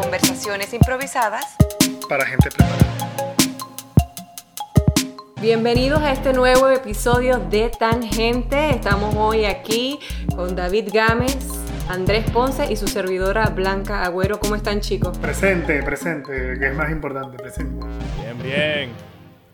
Conversaciones improvisadas. Para gente preparada. Bienvenidos a este nuevo episodio de Tangente. Estamos hoy aquí con David Gámez, Andrés Ponce y su servidora Blanca Agüero. ¿Cómo están chicos? Presente, presente, que es más importante, presente. Bien, bien.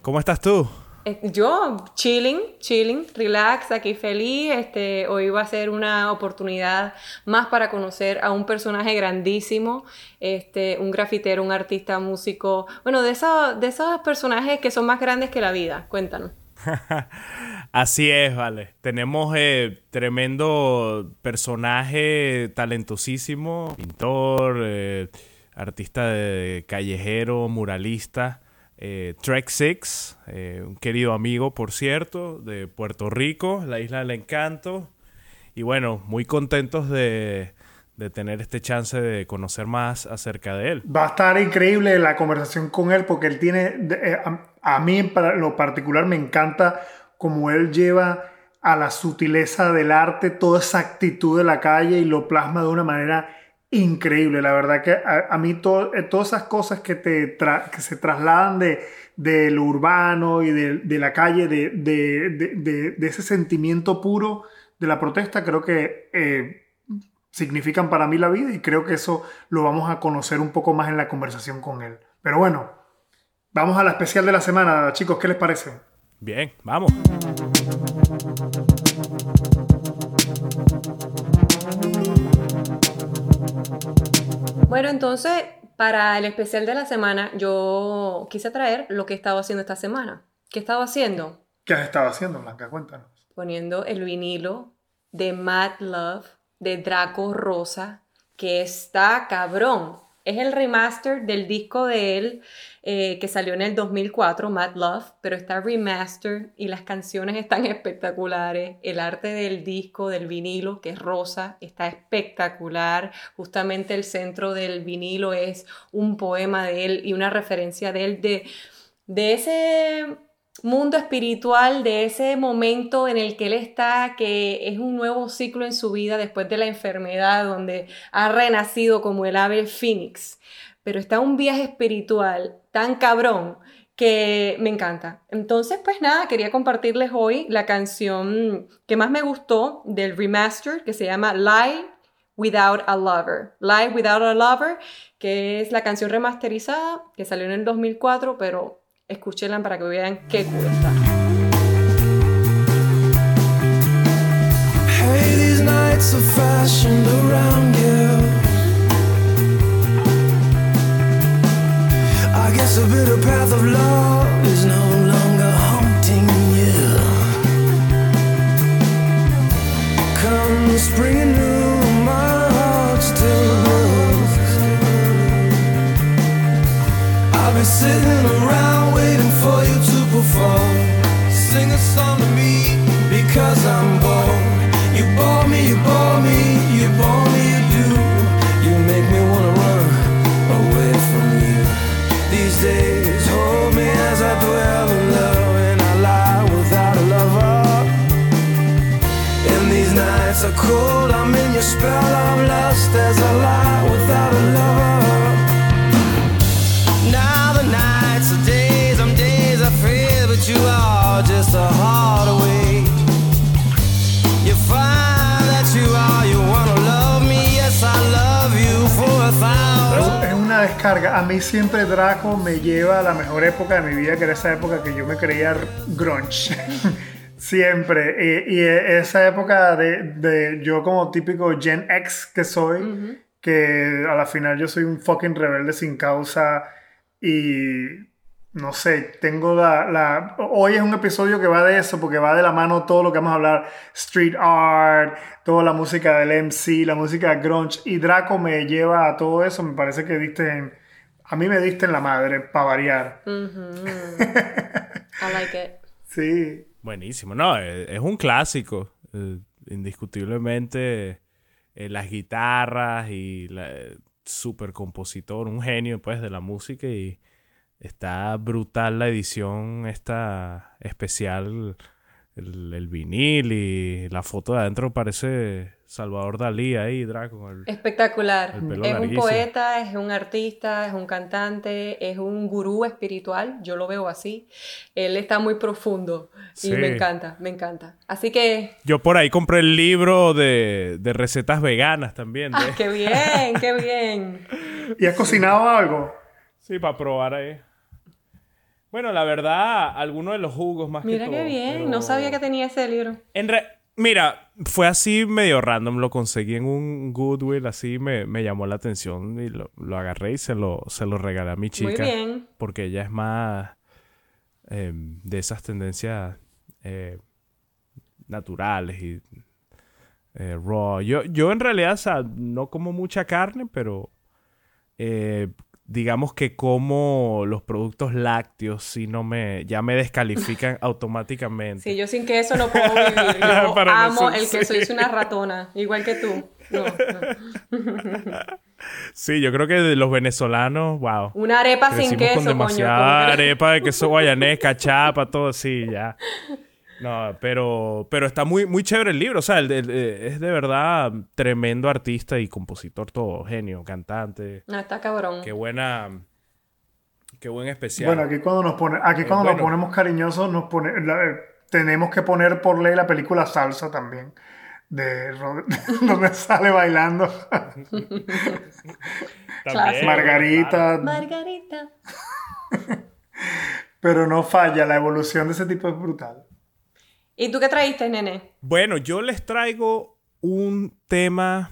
¿Cómo estás tú? Eh, Yo, chilling, chilling, relax, aquí feliz. Este, hoy va a ser una oportunidad más para conocer a un personaje grandísimo, este, un grafitero, un artista, músico. Bueno, de esos, de esos personajes que son más grandes que la vida. Cuéntanos. Así es, vale. Tenemos eh, tremendo personaje talentosísimo, pintor, eh, artista de callejero, muralista. Eh, Trek Six, eh, un querido amigo, por cierto, de Puerto Rico, la isla del encanto. Y bueno, muy contentos de, de tener este chance de conocer más acerca de él. Va a estar increíble la conversación con él porque él tiene, eh, a, mí en lo particular me encanta como él lleva a la sutileza del arte toda esa actitud de la calle y lo plasma de una manera increíble. La verdad que a, mí eh, todas esas cosas que, te tra- que se trasladan de, de urbano y de, de la calle, de- de ese sentimiento puro de la protesta, creo que... eh, significan para mí la vida y creo que eso lo vamos a conocer un poco más en la conversación con él. Pero bueno, vamos a la especial de la semana, chicos, ¿qué les parece? Bien, vamos. Bueno, entonces, para el especial de la semana, yo quise traer lo que he estado haciendo esta semana. ¿Qué he estado haciendo? ¿Qué has estado haciendo, Blanca? Cuéntanos. poniendo el vinilo de Mad Love de Draco Rosa, que está cabrón. Es el remaster del disco de él eh, que salió en el 2004, Mad Love, pero está remaster y las canciones están espectaculares. El arte del disco, del vinilo, que es rosa, está espectacular. Justamente el centro del vinilo es un poema de él y una referencia de él de, de ese mundo espiritual, de ese momento en el que él está, que es un nuevo ciclo en su vida después de la enfermedad, donde ha renacido como el ave Phoenix. Pero está un viaje espiritual tan cabrón que me encanta. Entonces, pues nada, quería compartirles hoy la canción que más me gustó del remaster, que se llama Lie Without a Lover. Lie Without a Lover, que es la canción remasterizada que salió en el 2004, pero escúchenla para que vean qué cool está. These nights are fashioned around you. I guess a bitter path of love is no longer haunting you. Come spring anew, my heart still glows. I'll be sitting around for perform. Sing a song to me because I'm bored. You bore me, you bore me, you bore me, you do. You make me wanna run away from you. These days, hold me as I dwell in love, and I lie without a lover. And these nights are cold, I'm in your spell of lust as I lie without a lover. Descarga. A mí siempre Draco me lleva a la mejor época de mi vida, que era esa época que yo me creía grunge. siempre. Y, y esa época de, de yo como típico Gen X que soy, que a la final yo soy un fucking rebelde sin causa y no sé, tengo la, la... Hoy es un episodio que va de eso, porque va de la mano todo lo que vamos a hablar, street art, toda la música del MC, la música grunge, y Draco me lleva a todo eso, me parece que diste en... A mí me diste en la madre, para variar. I like it. Sí. Buenísimo, no, es, es un clásico, eh, indiscutiblemente eh, las guitarras y la, eh, super compositor, un genio pues de la música y está brutal la edición esta especial el, el vinil y la foto de adentro parece Salvador Dalí ahí, Draco. el- Espectacular. El pelo Es un poeta, es un artista, es un cantante, es un gurú espiritual. Yo lo veo así. Él está muy profundo y Sí. me encanta, me encanta. Así que, Yo por ahí compré el libro de, de recetas veganas también. de- ¡ah, qué bien, qué bien! ¿Y has cocinado algo? Sí, para probar ahí. Bueno, la verdad, algunos de los jugos más Mira que qué todo, bien, pero- no sabía que tenía ese libro. En re- Mira, fue así medio random. Lo conseguí en un Goodwill, así me, me llamó la atención y lo, lo agarré y se lo, se lo regalé a mi chica. Muy bien. Porque ella es más eh, de esas tendencias eh, naturales y eh, raw. Yo, yo en realidad, o sea, no como mucha carne, pero eh, digamos que como los productos lácteos, si no me, ya me descalifican automáticamente. Sí, yo sin queso no puedo vivir. Yo Para no amo ser- el queso, sí. yo soy una ratona, igual que tú. No, no. Sí, yo creo que de los venezolanos, wow. Una arepa sin queso, con coño. demasiada ¿cómo que- arepa de queso guayanés, cachapa, todo así, ya. No, pero, pero está muy, muy chévere el libro. O sea, el- el- es de verdad tremendo artista y compositor, todo genio, cantante. No, está cabrón. Qué buena. Qué buen especial. Bueno, aquí cuando nos pone, aquí Eh, cuando nos ponemos cariñosos, nos pone, la- eh, tenemos que poner por ley la película Salsa también. De Rod- donde sale bailando También. Margarita. Margarita. Pero no falla, la evolución de ese tipo es brutal. ¿Y tú qué traíste, nene? Bueno, yo les traigo un tema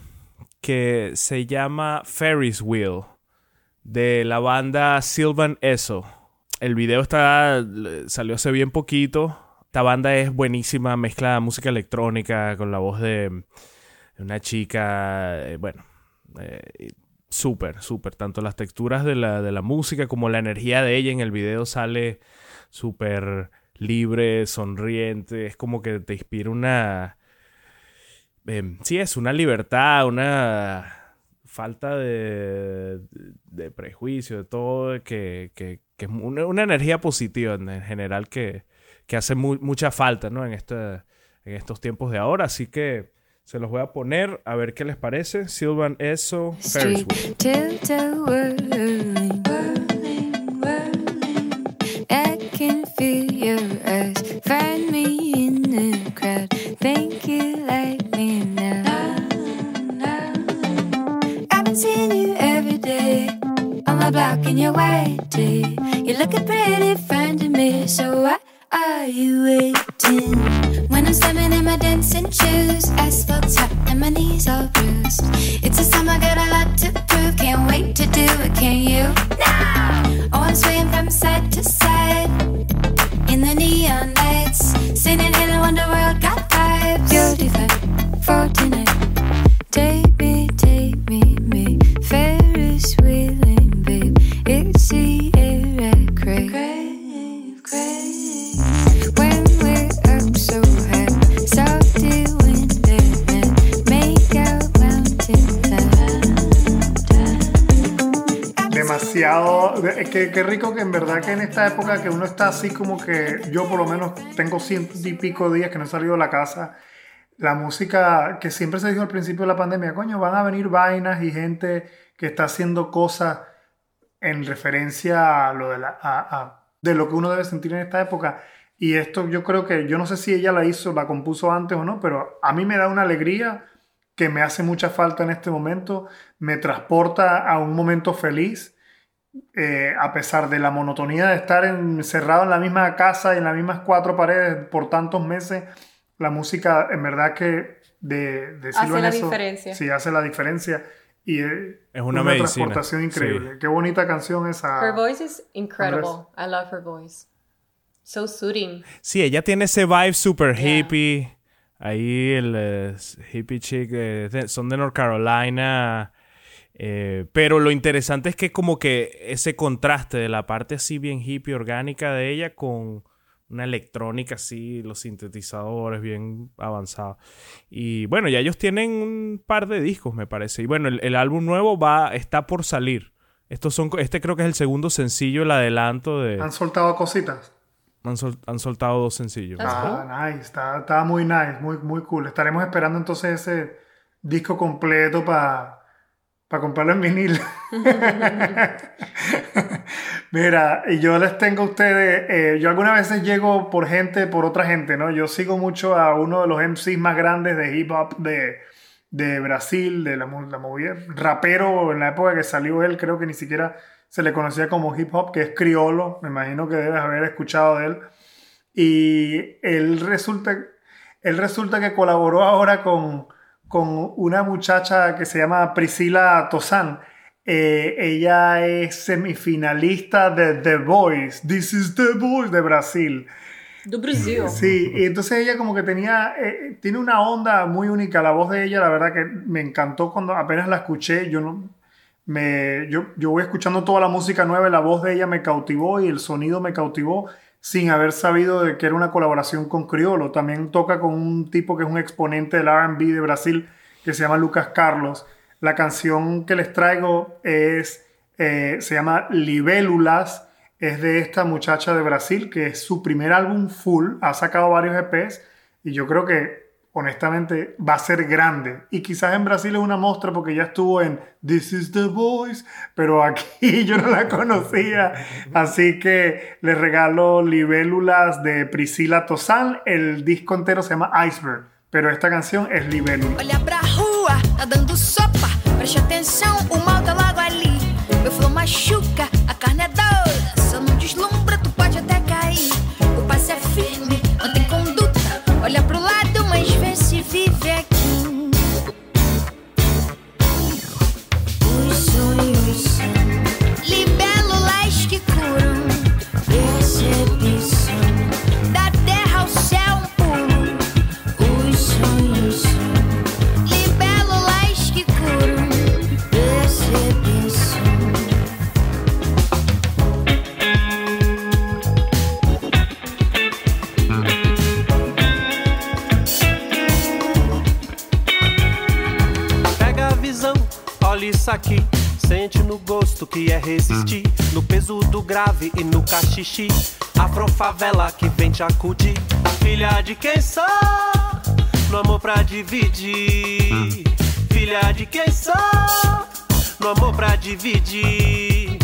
que se llama Ferris Wheel de la banda Sylvan Esso. El video está salió hace bien poquito. Esta banda es buenísima, mezcla música electrónica con la voz de una chica, eh, bueno, eh, súper, súper. Tanto las texturas de la, de la música como la energía de ella en el video sale súper libre, sonriente. Es como que te inspira una... em, sí, es una libertad, una falta de, de prejuicio, de todo, que, que, que es una, una energía positiva en, en general que, que hace mu- mucha falta, ¿no? En, esta, en estos tiempos de ahora. Así que se los voy a poner a ver qué les parece. Sylvan Eso, Ferris feel your eyes. Find me in the crowd. Think you like me now. I've been seeing you every day on my block in your white tee. You're looking pretty fine to me, so why are you waiting? When I'm slamming in my dancing shoes, asphalt's hot and my knees all bruised. It's a summer, got a lot to prove. Can't wait to do it, can you? Now! Oh, I'm swaying from side to side in the neon lights. Singing Hello Underworld, got vibes. Divine for tonight. Take me, take me, me. Ferris wheeling, babe. It's the air I crave, crave. Demasiado. de- Qué, qué rico que en verdad que en esta época que uno está así como que yo por lo menos tengo ciento y pico días que no he salido de la casa. La música que siempre se dijo al principio de la pandemia, coño, van a venir vainas y gente que está haciendo cosas en referencia a lo de, la, a- a- de lo que uno debe sentir en esta época. Y esto yo creo que, yo no sé si ella la hizo, la compuso antes o no, pero a mí me da una alegría que me hace mucha falta en este momento, me transporta a un momento feliz, eh, a pesar de la monotonía de estar encerrado en la misma casa y en las mismas cuatro paredes por tantos meses, la música en verdad que de, de Hace la diferencia. Sí, hace la diferencia. Y eh, Es una medicina, transportación increíble. Qué bonita canción esa. Her voice is incredible. Andrés. I love her voice. So soothing. Sí, ella tiene ese vibe super Yeah. hippie. Ahí el eh, hippie chick eh, de- son de North Carolina. Eh, pero lo interesante es que como que ese contraste de la parte así bien hippie orgánica de ella con una electrónica así, los sintetizadores bien avanzados. Y bueno, ya ellos tienen un par de discos, me parece. Y bueno, el, el álbum nuevo va, está por salir. Estos son, este creo que es el segundo sencillo, el adelanto de... Han soltado cositas. Han, sol- han soltado dos sencillos. ¿verdad? Ah, nice, está, está muy nice, muy, muy cool. Estaremos esperando entonces ese disco completo para comprarlo en vinil. Mira, y yo les tengo a ustedes, eh, yo algunas veces llego por gente, por otra gente, ¿no? Yo sigo mucho a uno de los MCs más grandes de hip hop de, de Brasil, de la, la movida, rapero en la época que salió él, creo que ni siquiera se le conocía como hip hop, que es Criolo, me imagino que debes haber escuchado de él. Y él resulta, él resulta que colaboró ahora con, con una muchacha que se llama Priscila Tozán. Eh, ella es semifinalista de The Voice, This is The Voice de Brasil. Do Brasil. Sí, y entonces ella como que tenía, eh, tiene una onda muy única, la voz de ella, la verdad que me encantó cuando apenas la escuché, yo no, me, yo, yo voy escuchando toda la música nueva, y la voz de ella me cautivó y el sonido me cautivó sin haber sabido de que era una colaboración con Criolo. También toca con un tipo que es un exponente del R&B de Brasil que se llama Lucas Carlos. La canción que les traigo es, eh, se llama Libélulas, es de esta muchacha de Brasil que es su primer álbum full, ha sacado varios EPs y yo creo que honestamente va a ser grande. Y quizás en Brasil es una muestra porque ya estuvo en This is the Voice, pero aquí yo no la conocía. Así que le regalo Libélulas de Priscila Tozán. El disco entero se llama Iceberg, pero esta canción es Libélula. Percepção da terra ao céu um pulo. Os sonhos são libélulas que curam. Percepção. Pega a visão, olha isso aqui. Sente no gosto que é resistir. No peso do grave e no cachixi. Afrofavela que vem te acudir. Filha de quem sou? No amor pra dividir. Filha de quem sou? No amor pra dividir.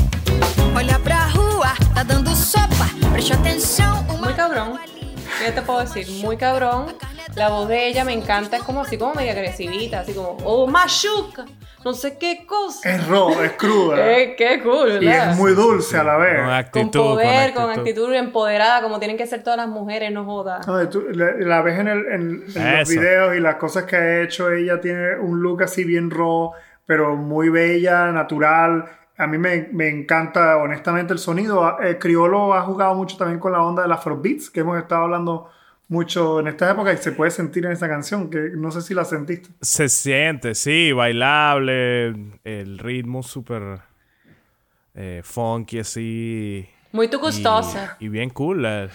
Olha pra rua, tá dando sopa. Preste atenção, o Muy mal cabrón. tá ali. ¿Qué te puedo decir? Muy cabrón. La voz de ella me encanta, es como así como media agresivita, así como, oh, machuca, no sé qué cosa. Es raw, es cruda. Eh, qué cool, y ¿verdad? es muy dulce a la Con vez. actitud. con poder, con actitud. actitud empoderada, como tienen que ser todas las mujeres, no joda. No, tú la, la ves en, el- en- en los videos y las cosas que ha hecho. Ella tiene un look así bien raw, pero muy bella, natural. A mí me, me encanta, honestamente, el sonido. Eh, Criolo ha jugado mucho también con la onda del Afrobeats, que hemos estado hablando mucho en esta época y se puede sentir en esa canción, que no sé si la sentiste. Se siente, sí, bailable, el ritmo súper eh, funky así. Muy tu y- gustosa. Y, bien cool. eh.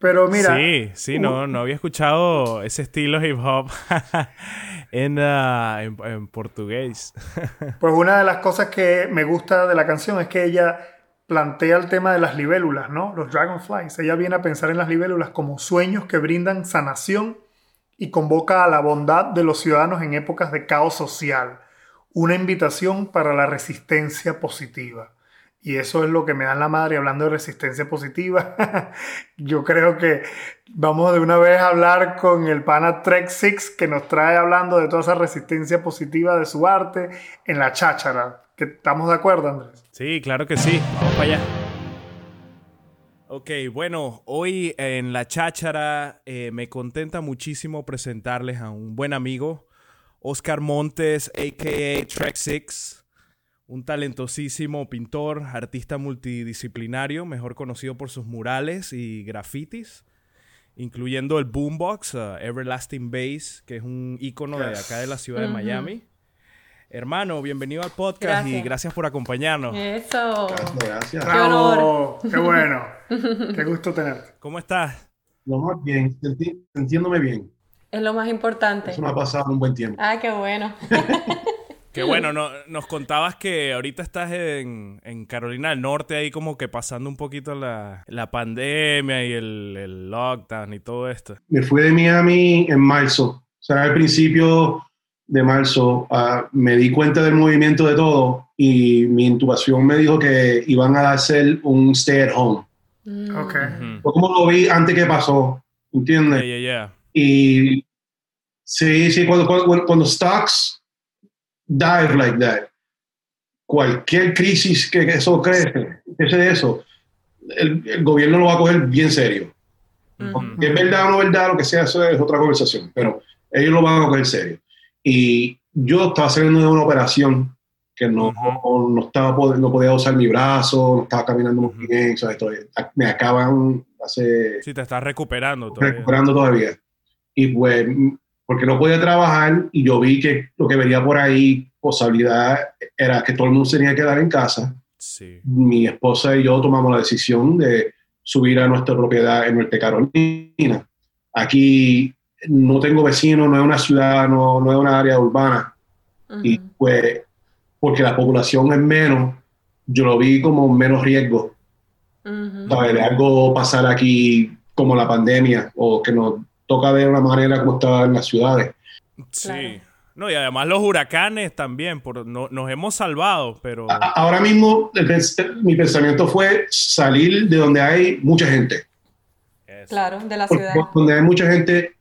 Pero mira, sí, sí, no, no había escuchado ese estilo hip hop en, ah, en, en portugués. Pues una de las cosas que me gusta de la canción es que ella plantea el tema de las libélulas, ¿no? Los dragonflies. Ella viene a pensar en las libélulas como sueños que brindan sanación y convoca a la bondad de los ciudadanos en épocas de caos social. Una invitación para la resistencia positiva. Y eso es lo que me da la madre hablando de resistencia positiva. Yo creo que vamos de una vez a hablar con el pana Trek Six que nos trae hablando de toda esa resistencia positiva de su arte en la cháchara. ¿Que ¿Estamos de acuerdo, Andrés? Sí, claro que sí. Vamos para allá. Ok, bueno, hoy en La Cháchara eh, me contenta muchísimo presentarles a un buen amigo, Oscar Montes, a.k.a. Track Six, un talentosísimo pintor, artista multidisciplinario, mejor conocido por sus murales y grafitis, incluyendo el Boombox, uh, Everlasting Bass, que es un ícono de acá de la ciudad de Miami. Hermano, bienvenido al podcast y Gracias. por acompañarnos. Eso. Gracias. Qué honor. ¡Bravo! ¡Qué bueno! ¡Qué gusto tenerte! ¿Cómo estás? Lo más bien, sintiéndome bien. Es lo más importante. Eso me ha pasado un buen tiempo. Ah, qué bueno. Que bueno, no, nos contabas que ahorita estás en, en Carolina del Norte, ahí como que pasando un poquito la, la pandemia y el, el lockdown y todo esto. Me fui de Miami en marzo. O sea, al principio de marzo ah, me di cuenta del movimiento de todo y mi intubación me dijo que iban a hacer un stay at home. Ok. Fue como lo vi antes que pasó, ¿entiendes? Yeah, yeah, yeah. Y sí, sí, cuando, cuando, cuando stocks dive like that, cualquier crisis que eso crece, ese de eso, el, el gobierno lo va a coger bien serio. Ujú. Si es verdad o no verdad, lo que sea, eso es otra conversación, pero ellos lo van a coger serio. Y yo estaba saliendo de una operación que no, no, estaba, no podía usar mi brazo, no estaba caminando muy bien, me acaban hace Sí, te estás recuperando todavía. recuperando todavía. Y pues, porque no podía trabajar y yo vi que lo que venía por ahí, posibilidad era que todo el mundo se tenía que quedar en casa. Sí. Mi esposa y yo tomamos la decisión de subir a nuestra propiedad en Norte Carolina. Aquí no tengo vecinos, no es una ciudad, no, no es una área urbana. Y pues, porque la población es menos, yo lo vi como menos riesgo. De algo pasar aquí como la pandemia o que nos toca de una manera como estaba en las ciudades. Sí. Claro. No, y además los huracanes también, por, no- nos hemos salvado, pero... A- a- Ahora mismo pens- mi pensamiento fue salir de donde hay mucha gente. Eso. Claro, de la Porque ciudad. donde hay mucha gente,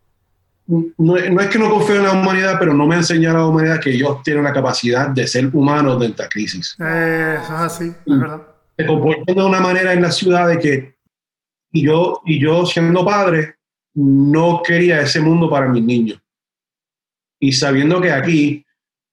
no, no es que no confío en la humanidad, pero no me ha enseñado la humanidad que ellos tienen la capacidad de ser humanos de esta crisis. Eh, eso es así, es verdad. se comportan de una manera en la ciudad de que y yo, y yo siendo padre no quería ese mundo para mis niños. Y sabiendo que aquí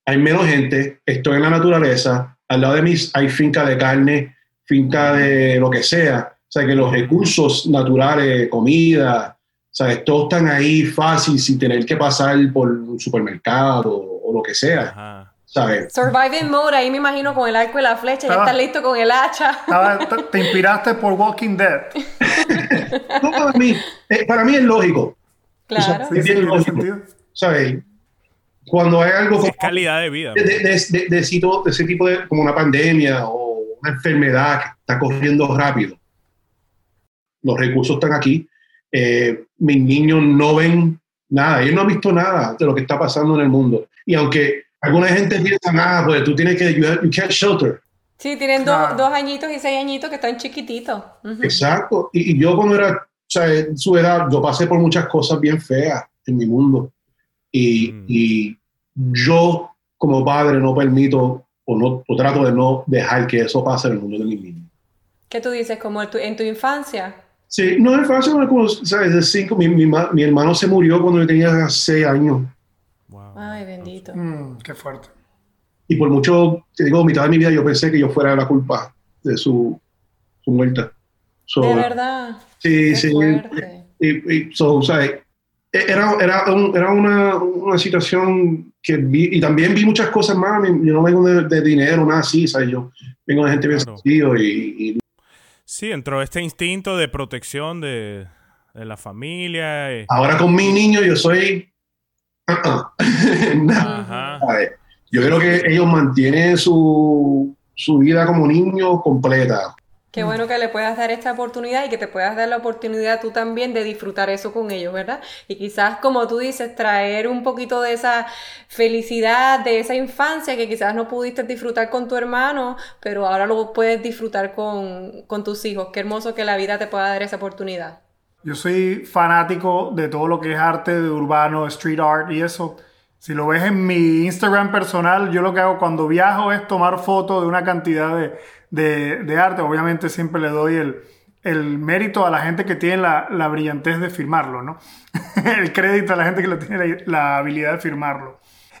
hay menos gente, estoy en la naturaleza, al lado de mí hay finca de carne, finca de lo que sea, o sea que los recursos naturales, comida, ¿sabes? Todos están ahí fácil sin tener que pasar por un supermercado o, lo que sea, Ajá. ¿Sabes? Surviving mode, ahí me imagino con el arco y la flecha, ya Ah. estás listo con el hacha. Estaba- te, te inspiraste por Walking Dead. No, para mí, eh, para mí es lógico. Claro. Sí, sí, Bien tiene lógico. sentido. ¿sabes? Cuando hay algo como Es calidad de vida. de, de- de- de- de sito- de ese tipo de, como una pandemia o una enfermedad que está corriendo rápido, los recursos están aquí. Eh, mis niños no ven nada, ellos no han visto nada de lo que está pasando en el mundo. Y aunque alguna gente piensa, ah, pues tú tienes que, you, have- you can't shelter. Sí, tienen dos, Claro. dos añitos y seis añitos que están chiquititos. Ujú. Exacto. Y, y yo cuando era, o sea, en su edad, yo pasé por muchas cosas bien feas en mi mundo. Y, Mm. y yo como padre no permito o, no, o trato de no dejar que eso pase en el mundo de mis niños. ¿Qué tú dices? Como en tu, en tu infancia. Sí, no es fácil, no, como, ¿sabes? De cinco, mi, mi, mi hermano se murió cuando yo tenía seis años. Ay, bendito. Mm, qué fuerte. Y por mucho, te digo, mitad de mi vida yo pensé que yo fuera la culpa de su, su muerte. So, De verdad. Sí, Qué sí. fuerte. Y, y, so, o sea, era, era, un- era una, una situación que vi, y también vi muchas cosas más. Yo no vengo de, de dinero, nada así, ¿sabes? Yo vengo de gente bien Claro. sencillo y, y Sí, entró este instinto de protección de, de la familia. y- ahora con mi niño yo soy. Yo creo que ellos mantienen su, su vida como niños completa. Qué bueno que le puedas dar esta oportunidad y que te puedas dar la oportunidad tú también de disfrutar eso con ellos, ¿verdad? Y quizás, como tú dices, traer un poquito de esa felicidad, de esa infancia que quizás no pudiste disfrutar con tu hermano, pero ahora lo puedes disfrutar con, con tus hijos. Qué hermoso que la vida te pueda dar esa oportunidad. Yo soy fanático de todo lo que es arte de urbano, street art y eso. Si lo ves en mi Instagram personal, yo lo que hago cuando viajo es tomar fotos de una cantidad de, de- arte. Obviamente siempre le doy el, el mérito a la gente que tiene la, la brillantez de firmarlo, ¿no? el crédito a la gente que tiene la, la habilidad de firmarlo.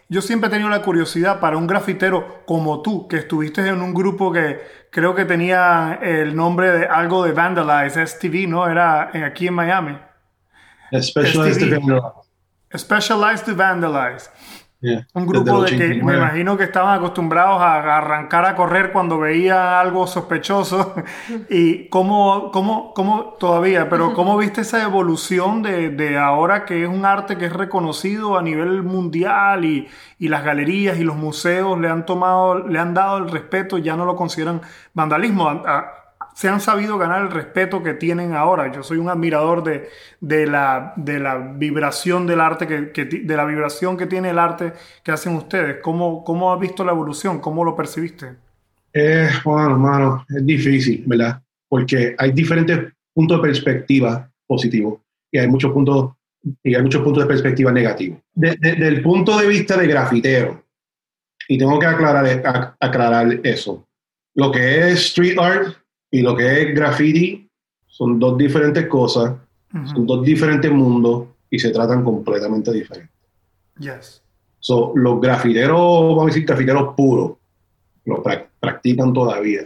Yo siempre he tenido la curiosidad para un grafitero como tú, que estuviste en un grupo que creo que tenía el nombre de algo de Vandalize, STV, ¿no? Era en- aquí en Miami. Specialized STV. Event- Specialized to Vandalize. Yeah. Un grupo de que me 89. imagino que estaban acostumbrados a arrancar a correr cuando veía algo sospechoso. y cómo, cómo, cómo todavía, pero cómo viste esa evolución de, de ahora que es un arte que es reconocido a nivel mundial y, y las galerías y los museos le han tomado, le han dado el respeto, ya no lo consideran vandalismo. A- a- se han sabido ganar el respeto que tienen ahora. Yo soy un admirador de, de, la, de la vibración del arte, que, que de la vibración que tiene el arte que hacen ustedes. ¿Cómo, cómo has visto la evolución? ¿Cómo lo percibiste? Eh, bueno, mano, es difícil, ¿verdad? Porque hay diferentes puntos de perspectiva positivos y hay muchos puntos, y hay muchos puntos de perspectiva negativos. De- de- del punto de vista de grafitero, y tengo que aclarar, ac- aclarar eso, lo que es street art y lo que es graffiti son dos diferentes cosas, son dos diferentes mundos y se tratan completamente diferentes. Yes. So, los grafiteros, vamos a decir grafiteros puros, lo prac- practican todavía.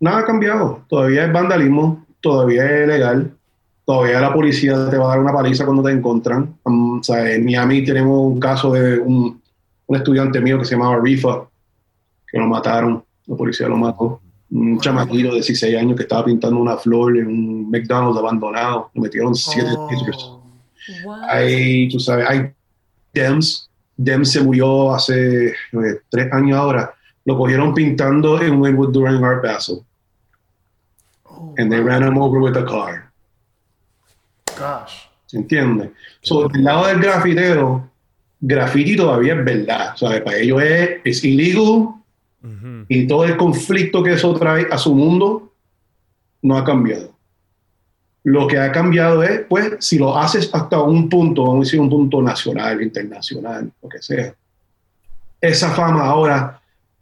Nada ha cambiado. Todavía es vandalismo, todavía es legal, todavía la policía te va a dar una paliza cuando te encuentran. Um, o sea, en Miami tenemos un caso de un, un estudiante mío que se llamaba Rifa, que lo mataron, la policía lo mató. Un chamaquito de 16 años que estaba pintando una flor en un McDonald's abandonado. Le metieron siete Oh. tiros. Hay, tú sabes, hay Dems. Dems se murió hace eh, tres años ahora. Lo cogieron pintando en Wynwood during Art Basel. Oh, And they ran him over with a car. gosh. ¿Se entiende? So, del lado del grafitero, graffiti todavía es verdad. ¿sabes? Para ellos es, es illegal Ujú. y todo el conflicto que eso trae a su mundo no ha cambiado. Lo que ha cambiado es, pues, si lo haces hasta un punto, vamos a decir un punto nacional, internacional, lo que sea, esa fama ahora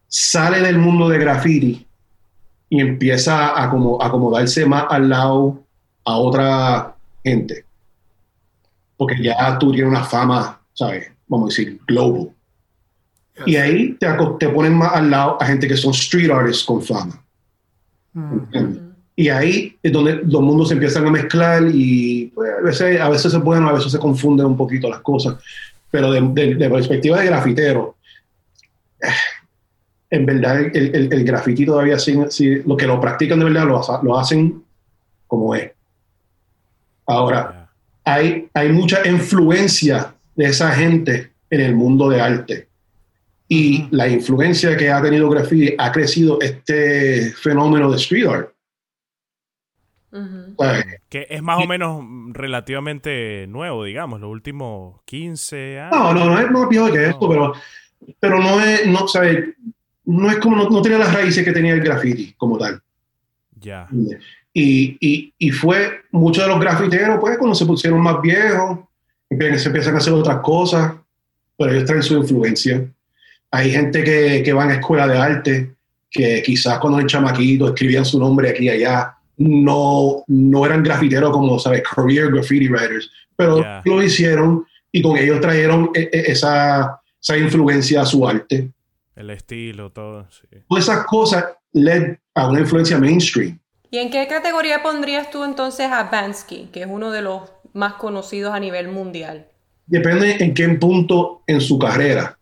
sale del mundo de graffiti y empieza a como acomodarse más al lado a otra gente. Porque ya tú tienes una fama, ¿sabes? Vamos a decir, global. Y ahí te, te ponen más al lado a gente que son street artists con fama. Mm. Y ahí es donde los mundos se empiezan a mezclar y pues, a, veces, a veces es bueno, a veces se confunden un poquito las cosas. Pero de, de- de perspectiva de grafitero, eh, en verdad el, el, el graffiti todavía sigue, sigue- lo que lo practican de verdad lo, lo hacen como es. Ahora, hay, hay mucha influencia de esa gente en el mundo de arte. Y la influencia que ha tenido graffiti ha crecido este fenómeno de street art. ¿sabes? Que es más o menos relativamente nuevo, digamos, los últimos 15 años. No, no, no es más viejo que esto, No. pero, pero no es, no, ¿sabes? No es como, no, no tiene las raíces que tenía el graffiti como tal. Ya. Y, y, y fue muchos de los grafiteros, pues, cuando se pusieron más viejos, se empiezan a hacer otras cosas, pero ellos traen su influencia. Hay gente que, que va a escuela de arte, que quizás cuando eran chamaquitos escribían su nombre aquí y allá, no, no eran grafiteros como, ¿sabes? Career graffiti writers, pero Ya. lo hicieron y con ellos trajeron e- e- esa, esa influencia a su arte. El estilo, todo. Sí. Todas esas cosas led a una influencia mainstream. ¿Y en qué categoría pondrías tú entonces a Bansky, que es uno de los más conocidos a nivel mundial? Depende en qué punto en su carrera.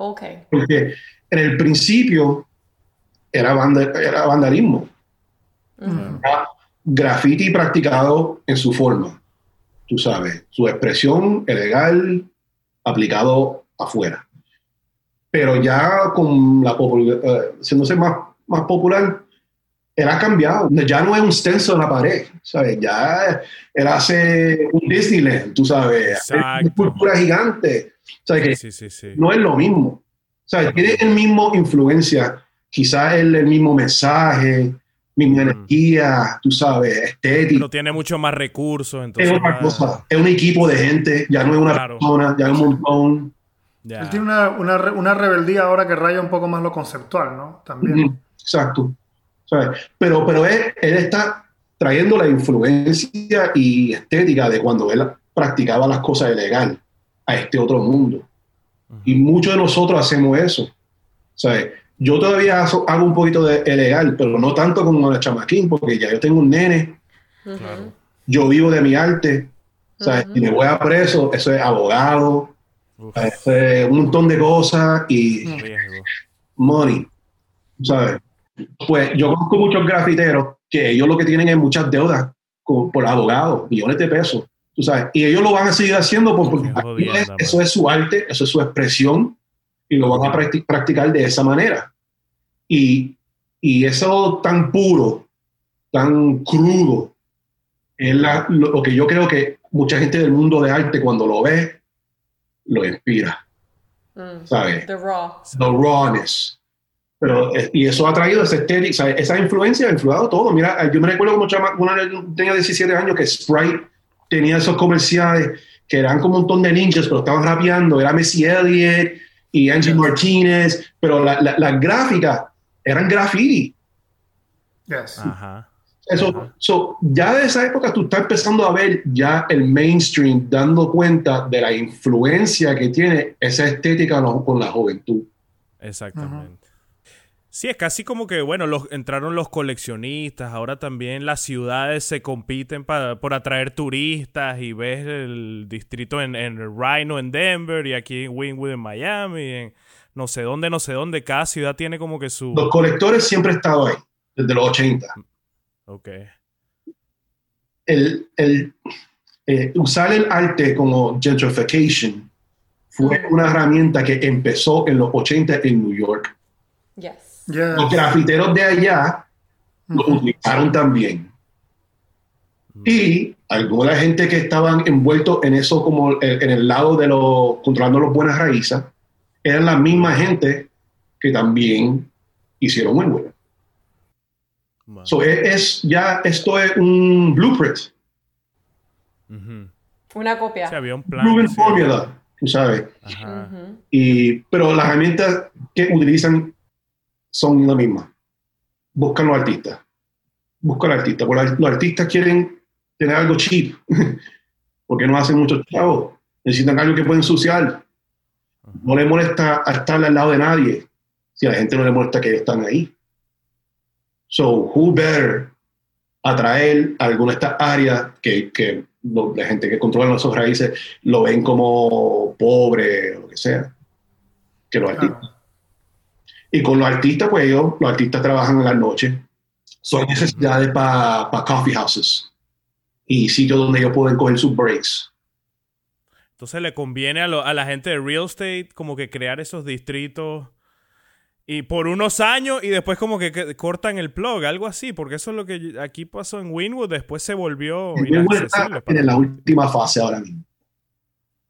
Ok. Porque en el principio era, vanda- era vandalismo, Ujú. era graffiti practicado en su forma, tú sabes, su expresión ilegal aplicado afuera. Pero ya con la popul- eh, haciéndose más, más popular, él ha cambiado. Ya no es un stencil en la pared, ¿sabes? Ya él hace un Disneyland, tú sabes, una Exacto. escultura gigante. ¿sabes? Que Sí, sí, sí. no es lo mismo. O sea, tiene el mismo influencia, quizás el, el mismo mensaje, misma Mm. energía, tú sabes, estética. Pero tiene mucho más recursos, Es entonces. otra más- cosa, es un equipo de gente, ya no es una Claro. persona, ya es un montón. Ya. Él tiene una, una, una rebeldía ahora que raya un poco más lo conceptual, ¿no? También. Ujú, Exacto. ¿Sabes? Pero, pero él, él está trayendo la influencia y estética de cuando él practicaba las cosas ilegales a este otro mundo. Y muchos de nosotros hacemos eso. ¿Sabes? Yo todavía hago un poquito de ilegal, pero no tanto como la chamaquín, porque ya yo tengo un nene, yo vivo de mi arte. ¿sabes? Si me voy a preso, eso es abogado, Este, un montón de cosas y money, ¿sabes? Pues yo conozco muchos grafiteros que ellos lo que tienen es muchas deudas con- por abogados, millones de pesos, tú sabes, y ellos lo van a seguir haciendo por- porque jodienda, es- eso es su arte, eso es su expresión y lo van a practi- practicar de esa manera. Y, y eso tan puro, tan crudo, es la- lo, lo que yo creo que mucha gente del mundo de arte cuando lo ve, lo inspira, Mm. ¿sabes? The Raw. the rawness. Pero, eh, y eso ha traído esa estética, ¿sabes? esa influencia ha influido todo. Mira, eh, yo me recuerdo como chama, una tenía 17 años que Sprite tenía esos comerciales que eran como un montón de ninjas, pero estaban rapeando. Era Missy Elliott y Angie Martinez, pero la- la- las gráficas eran graffiti. Yes. Ajá. Eso, so, ya de esa época tú estás empezando a ver ya el mainstream dando cuenta de la influencia que tiene esa estética con la juventud. Exactamente. Sí, es casi como que, bueno, los, entraron los coleccionistas, ahora también las ciudades se compiten pa- por atraer turistas y ves el distrito en, en Rhino en Denver y aquí en Wynwood en Miami, en no sé dónde, no sé dónde, cada ciudad tiene como que su... Los colectores siempre han estado ahí, desde los 80. Ok. El, el, eh, usar el arte como gentrification fue una herramienta que empezó en los 80 en New York. Yes. Yes. Los grafiteros de allá lo utilizaron también. Y alguna gente que estaban envueltos en eso, como en, en el lado de los controlando las buenas raíces, eran la misma gente que también hicieron Wynwood. Wow. So, es, es- ya esto es un blueprint. Una copia. Sí, había un plan. proven sí. formula, tú sabes. Ajá. Y, pero las herramientas que utilizan son las mismas. Buscan los artistas. Buscan los artistas. Porque los artistas quieren tener algo cheap. porque no hacen muchos chavos. Necesitan algo que pueden ensuciar. No les molesta estar al lado de nadie. Si a la gente no le molesta que ellos están ahí. So, who better atraer a alguna de estas áreas que, que lo- la gente que controla esos raíces lo ven como pobre o lo que sea, que los artistas. Y con los artistas, pues ellos, los artistas trabajan en las noches. Son necesidades para coffee houses y sitios donde ellos pueden coger sus breaks. Entonces le conviene a, lo- a la gente de real estate como que crear esos distritos y por unos años y después como que, que cortan el plug, algo así, porque eso es lo que aquí pasó en Winwood, después se volvió Wynwood está en la última fase ahora mismo.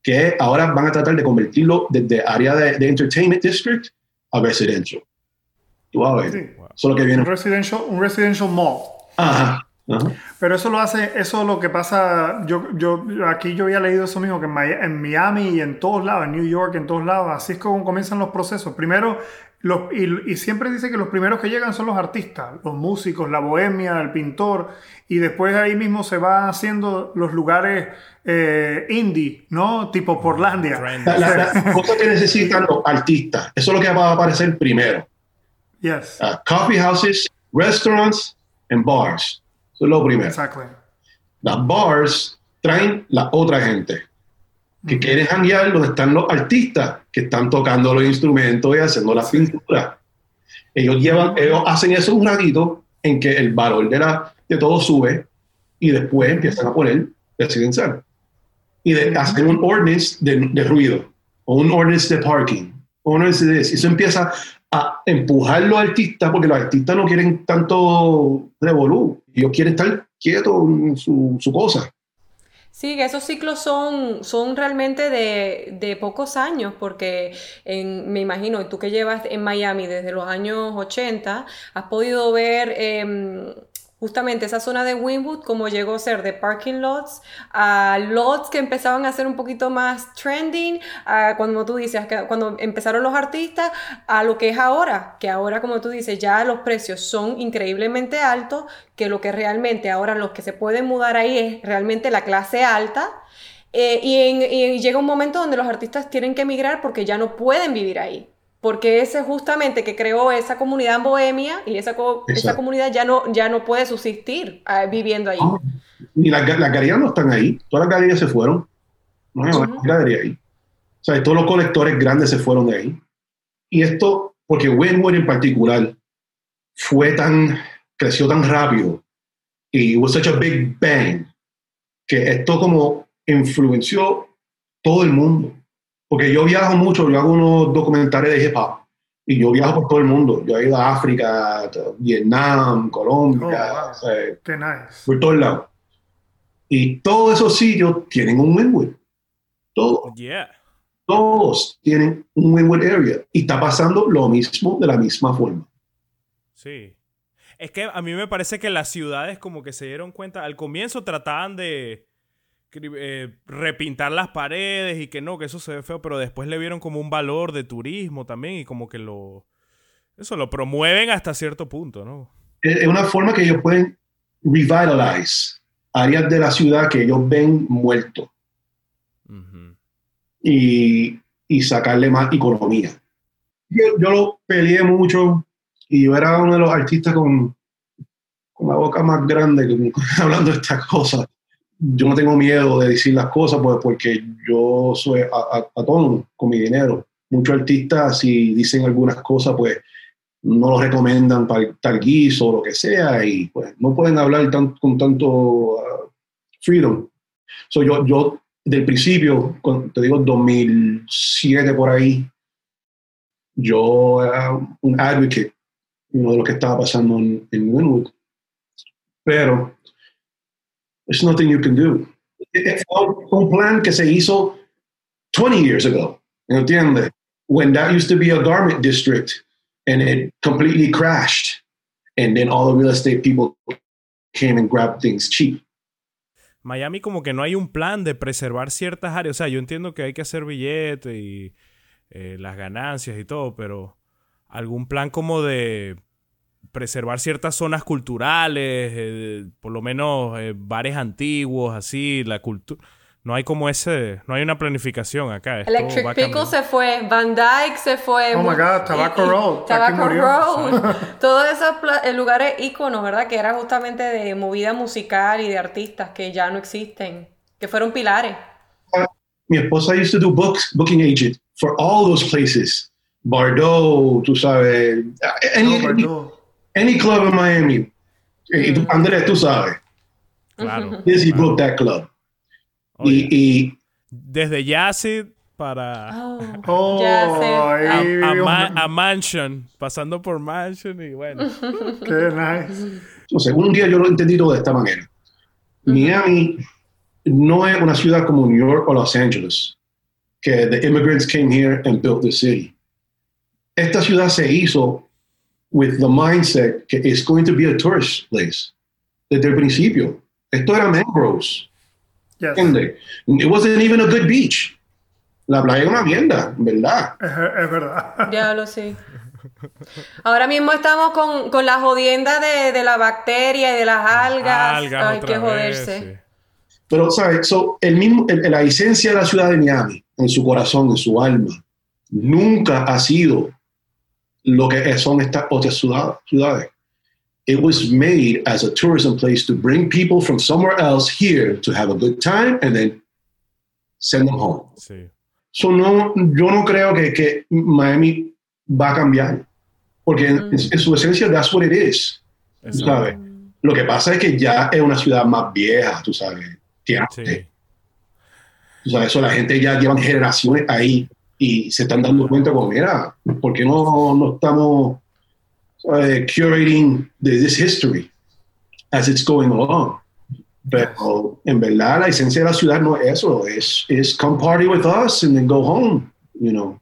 Que ahora van a tratar de convertirlo desde área de, de Entertainment District a residential. Tú vas a ver. Sí. Eso es lo que viene. Un residential, un residential mall. Ajá. Ajá. Pero eso lo hace, eso es lo que pasa, yo, yo aquí yo había leído eso mismo, que en, Miami y en todos lados, en New York, en todos lados, así es como comienzan los procesos. Primero, los, y, y siempre dice que los primeros que llegan son los artistas, los músicos, la bohemia, el pintor, y después ahí mismo se va haciendo los lugares eh, indie, ¿no? Tipo Portlandia. La, la- la cosa que necesitan los artistas, eso es lo que va a aparecer primero. Yes, Uh, coffee houses, restaurants and bars. Eso es lo primero. Las bars traen la otra gente que quieren janguear donde están los artistas que están tocando los instrumentos y haciendo las pinturas. Ellos llevan, ellos hacen eso un ratito en que el valor de, la, de todo sube y después empiezan a poner residencial. Y de, hacen un ordinance de, de ruido o un ordinance de parking. o un ordinance de eso. Y eso empieza a empujar los artistas porque los artistas no quieren tanto revolú. Ellos quieren estar quietos en su, su cosa. Sí, esos ciclos son, son realmente de, de pocos años, porque en- me imagino, tú que llevas en Miami desde los años 80, has podido ver em, justamente esa zona de Wynwood, como llegó a ser de parking lots a lots que empezaban a ser un poquito más trending, a cuando tú dices, cuando empezaron los artistas, a lo que es ahora, que ahora, como tú dices, ya los precios son increíblemente altos, que lo que realmente ahora los que se pueden mudar ahí es realmente la clase alta. eh, y, y llega un momento donde los artistas tienen que emigrar porque ya no pueden vivir ahí. Porque ese justamente que creó esa comunidad en Bohemia y esa, co- esa comunidad ya no, ya no puede subsistir ah, viviendo ahí. Ni las, ga- las galerías no están ahí. Todas las galerías se fueron. No hay Ujú. una galería ahí. O sea, todos los colectores grandes se fueron de ahí. Y esto, porque Wynwood en particular fue tan, creció tan rápido y hubo such a big bang que esto como influenció todo el mundo. Porque yo viajo mucho, yo hago unos documentales de hip hop y yo viajo por todo el mundo. Yo he ido a África, Vietnam, Colombia, Oh, wow. o sea, Qué nice. por todos lados. Y todos esos sitios tienen un Wynwood. Todos, Yeah. todos tienen un Wynwood area. Y está pasando lo mismo de la misma forma. Sí. Es que a mí me parece que las ciudades como que se dieron cuenta, al comienzo trataban de eh, repintar las paredes y que no, que eso se ve feo, pero después le vieron como un valor de turismo también y como que lo... Eso lo promueven hasta cierto punto, ¿no? Es una forma que ellos pueden revitalize áreas de la ciudad que ellos ven muertos Ujú. y, y sacarle más economía. Yo, yo lo peleé mucho y yo era uno de los artistas con, con la boca más grande que- hablando de estas cosas. Yo no tengo miedo de decir las cosas pues, porque yo soy a- autónomo con mi dinero. Muchos artistas, si dicen algunas cosas, pues no lo recomiendan para tal guiso o lo que sea y pues no pueden hablar tan- con tanto uh, freedom. So, yo, yo, del principio, te digo 2007 por ahí, yo era un advocate you de lo que estaba pasando en, en Wynwood. Pero, there's nothing you can do. Es un plan que se hizo 20 years ago, ¿entiendes? When that used to be a garment district and it completely crashed. And then all the real estate people came and grabbed things cheap. Miami como que no hay un plan de preservar ciertas áreas. O sea, yo entiendo que hay que hacer billetes y eh, las ganancias y todo, pero algún plan como de preservar ciertas zonas culturales, eh, por lo menos eh, bares antiguos, así, la cultura. No hay como ese, no hay una planificación acá. esto Electric Pickle se fue, Van Dyke se fue. Oh my God, Tobacco Road, Tobacco. Road. Todos esos eh, lugares íconos, ¿verdad? Que era justamente de movida musical y de artistas que ya no existen, que fueron pilares. Mi esposa used to do books, booking agent for all those places. Bardot, tú sabes, No, perdón. Any club in Miami. Y tú, Andrés, tú sabes, Claro. Dizzy claro. booked that club. Oye, Y, y desde Yacid para Oh, Oh, a, a a Mansion, pasando por Mansion y bueno. Qué nice. entonces, un día yo lo entendí todo de esta manera. Miami no es una ciudad como New York o Los Angeles, que the immigrants came here and built the city. Esta ciudad se hizo with the mindset que it's going to be a tourist place. Desde el principio. Esto era mangroves. Yes. It wasn't even a good beach. La playa era una mierda, ¿verdad? Es, es verdad. Ya lo sé. Ahora mismo estamos con, con la jodienda de, de la bacteria y de las algas. Algas Hay otra que vez, joderse. sí. Pero, ¿sabes? So, el mismo, el- la esencia de la ciudad de Miami, en su corazón, en su alma, nunca ha sido lo que son estas otras ciudad- ciudades. It was made as a tourism place to bring people from somewhere else here to have a good time and then send them home. Sí. So, no, yo no creo que, que Miami va a cambiar, porque en, en su esencia, that's what it is. tú sabes. Lo que pasa es que ya es una ciudad más vieja, tú sabes, antes. sí. O sea, eso la gente ya llevan generaciones ahí y se están dando cuenta como, mira, ¿por qué no, no estamos eh, curating the- this history as it's going along? Pero en verdad la esencia de la ciudad no es eso, es, es come party with us and then go home, you know.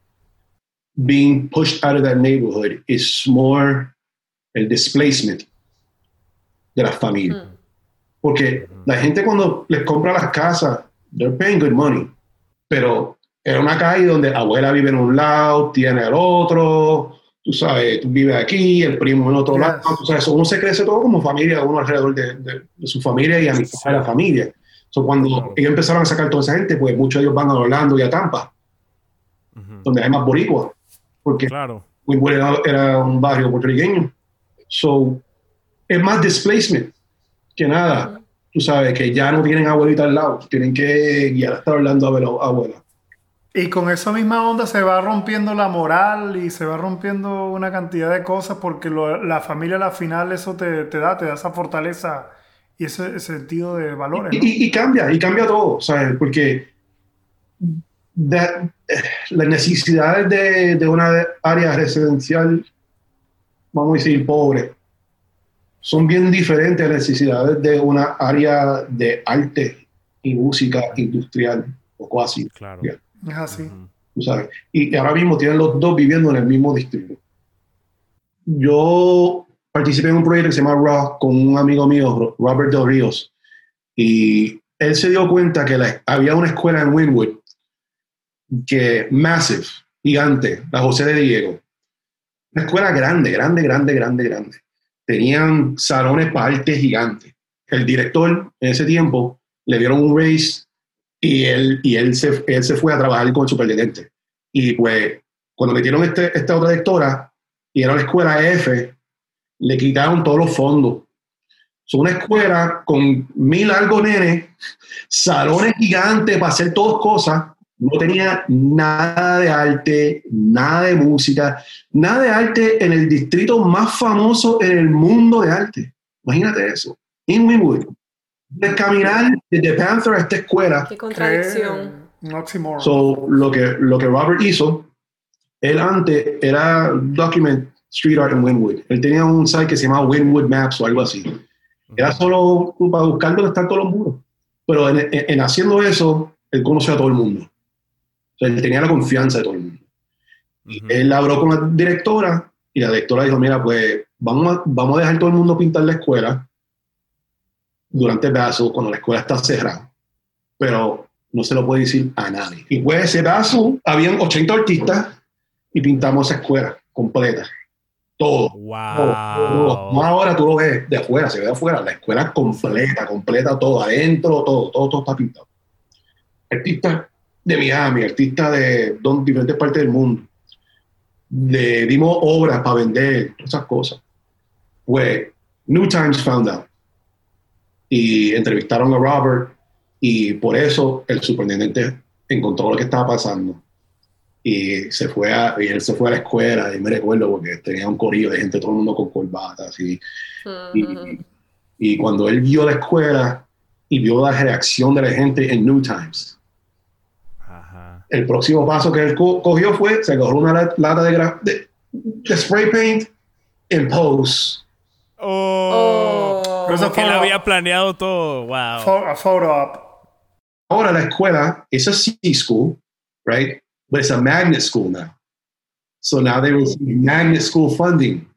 Being pushed out of that neighborhood is more el displacement de las familias. Porque la gente cuando les compra las casas, they're paying good money. Pero era una calle donde abuela vive en un lado, tiene el otro, tú sabes, tú vives aquí, el primo en otro Yes. lado. Tú sabes, uno se crece todo como familia, uno alrededor de, de- de su familia y amistad de la familia. So, cuando ellos empezaron a sacar toda esa gente, pues muchos de ellos van a Orlando y a Tampa, donde hay más boricuas. Porque Claro. Era, era un barrio puertorriqueño. So, es más displacement que nada. Tú sabes que ya no tienen abuelita al lado, tienen que guiar hasta Orlando a ver a abuela. Y con esa misma onda se va rompiendo la moral y se va rompiendo una cantidad de cosas porque lo- la familia a la final eso te, te da, te da esa fortaleza y ese, ese sentido de valores. Y, ¿no? y- y cambia, y cambia todo, ¿sabes? Porque de- eh, las necesidades de, de una área residencial, vamos a decir, pobre, son bien diferentes a las necesidades de una área de arte y música industrial o cuasi. Claro. Es así. Tú sabes. Y ahora mismo tienen los dos viviendo en el mismo distrito. Yo participé en un proyecto que se llama Raw con un amigo mío, Ro- Robert Del Ríos, y él se dio cuenta que la- había una escuela en Winwood que massive, gigante, la José de Diego. Una escuela grande, grande, grande, grande, grande. Tenían salones para arte gigantes. El director en ese tiempo le dieron un raise y él, y él, se, él se fue a trabajar con el superintendente. Y pues, cuando metieron este, esta otra directora y era la escuela F, le quitaron todos los fondos. Es una escuela con mil algo nenes, salones gigantes para hacer todas cosas. No tenía nada de arte, nada de música, nada de arte en el distrito más famoso en el mundo de arte. Imagínate eso. En Winwood. De caminar desde Panther a esta escuela Qué contradicción. Oxímoron. So, lo que, lo que Robert hizo, él antes era Document Street Art en Winwood. Él tenía un site que se llamaba Winwood Maps o algo así. Era solo para buscar dónde están todos los muros. Pero en, en- en haciendo eso, él conoció a todo el mundo. O sea, él tenía la confianza de todo el mundo. Ujú. Él habló con la directora y la directora dijo, mira, pues vamos a, vamos a dejar todo el mundo pintar la escuela durante el vaso cuando la escuela está cerrada. Pero no se lo puede decir a nadie. Y pues ese vaso, habían 80 artistas y pintamos esa escuela completa. Todo. todo, todo. No Wow. ahora tú lo ves de afuera, se ve de afuera, la escuela completa, completa, todo, adentro, todo, todo, todo está pintado. Artistas de Miami, artistas de don- diferentes partes del mundo. Le dimos obras para vender, todas esas cosas. Pues New Times found out. Y entrevistaron a Robert y por eso el superintendente encontró lo que estaba pasando. Y se fue a, y él se fue a la escuela, y me recuerdo porque tenía un corillo de gente, todo el mundo con corbatas. Y, y, Ujú. y cuando él vio la escuela y vio la reacción de la gente en New Times, el próximo paso que él co- cogió fue, se agarró una lat- lata de, de, de spray paint en pose. Oh. Oh. Pero eso que él había planeado todo. Wow. A photo op. Ahora la escuela es a C-school, right? But it's a magnet school now. So now they receive magnet school funding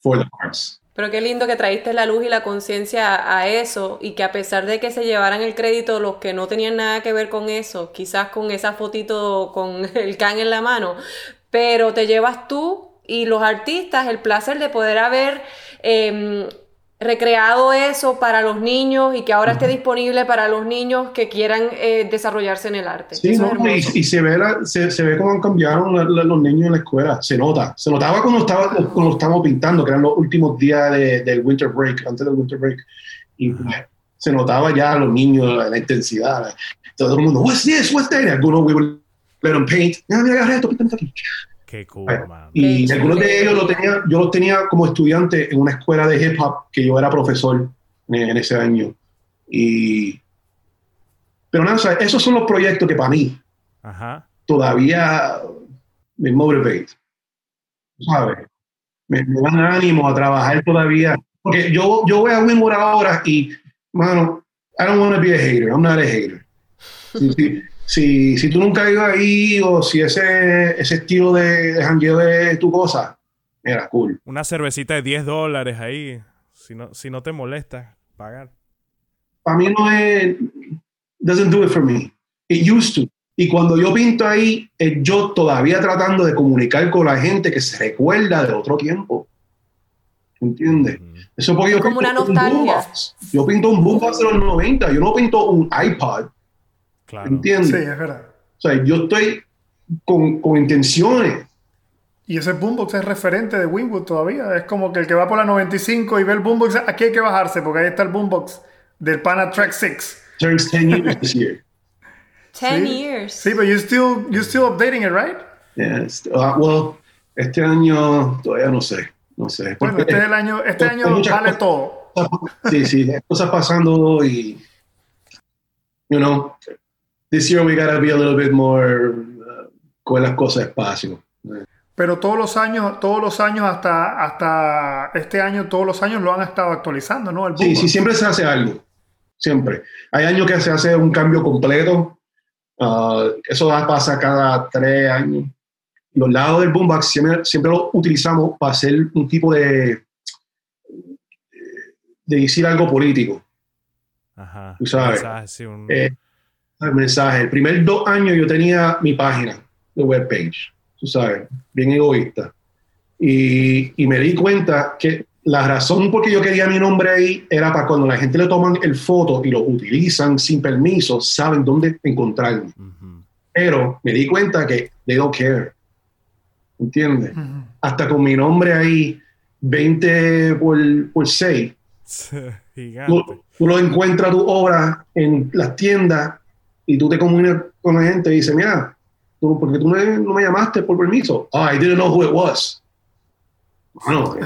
for the arts. Pero qué lindo que traíste la luz y la conciencia a a eso y que a pesar de que se llevaran el crédito los que no tenían nada que ver con eso, quizás con esa fotito con el can en la mano, pero te llevas tú y los artistas el placer de poder haber em, recreado eso para los niños y que ahora esté disponible para los niños que quieran eh, desarrollarse en el arte. Sí, no, y, y se ve la, se, se ve cómo cambiaron la- la- los niños en la escuela. Se nota. Se notaba cuando estaba cuando estábamos pintando, que eran los últimos días de- del winter break, antes del winter break. Y pues, se notaba ya a los niños la, la intensidad. Todo el mundo, what's this, what's that? Algunos we would let them paint. Ah, mira, agarra esto, píntame aquí. Qué cool, man. Y Qué algunos de ellos lo tenía, yo los tenía como estudiante en una escuela de hip hop que yo era profesor en, en ese año. Y, pero nada, o sea, esos son los proyectos que para mí Ajá. todavía me motivate. ¿Sabes? Me, me dan ánimo a trabajar todavía. Porque yo, yo voy a Winwood ahora y, mano, I don't want to be a hater. I'm not a hater. Si, si, si, si tú nunca has ido ahí o si ese, ese estilo de, de jangueo es tu cosa, mira, cool. Una cervecita de 10 dólares ahí. Si no, si no te molesta pagar. Para mí no es, doesn't do it for me. It used to. Y cuando yo pinto ahí, es yo todavía tratando de comunicar con la gente que se recuerda de otro tiempo. ¿Entiendes? Ujú. Eso porque yo Como pinto una un nostalgia. Yo pinto un boombox de los 90. Yo no pinto un iPod. Claro. ¿Entiendes? Sí, es verdad. O sea, yo estoy con, con intenciones. Y ese boombox es referente de Winwood todavía. Es como que el que va por la 95 y ve el boombox, aquí hay que bajarse porque ahí está el boombox del Pana Track 6. Turns 10 years this year. 10 Sí. years. Sí, but you still, you still updating it, right? Yeah, ah, well, este año todavía no sé, no sé. Bueno, este es el año, este año vale cosas. todo. Sí, sí, hay cosas pasando y, you know, this year we gotta be a little bit more uh, con las cosas despacio. Pero todos los años, todos los años hasta, hasta este año, todos los años lo han estado actualizando, ¿no? El Sí, sí, siempre se hace algo, siempre. Hay años que se hace un cambio completo, ah, eso pasa cada tres años. Los lados del boombox siempre, siempre lo utilizamos para hacer un tipo de, de decir algo político. Ajá. Tú sabes. Mensaje, sí, un- Eh, el mensaje. El primer dos años yo tenía mi página de webpage, tú sabes, bien egoísta. Y, y me di cuenta que la razón por qué yo quería mi nombre ahí era para cuando la gente le toman el foto y lo utilizan sin permiso, saben dónde encontrarme. Pero me di cuenta que they don't care. ¿Entiendes? Hasta con mi nombre ahí, 20 por, por 6, Gigante. tú, tú lo encuentras tu obra en las tiendas y tú te comunicas con la gente y dices, mira, tú, ¿por qué tú me- no me llamaste por permiso? Oh, I didn't know who it was. Bueno,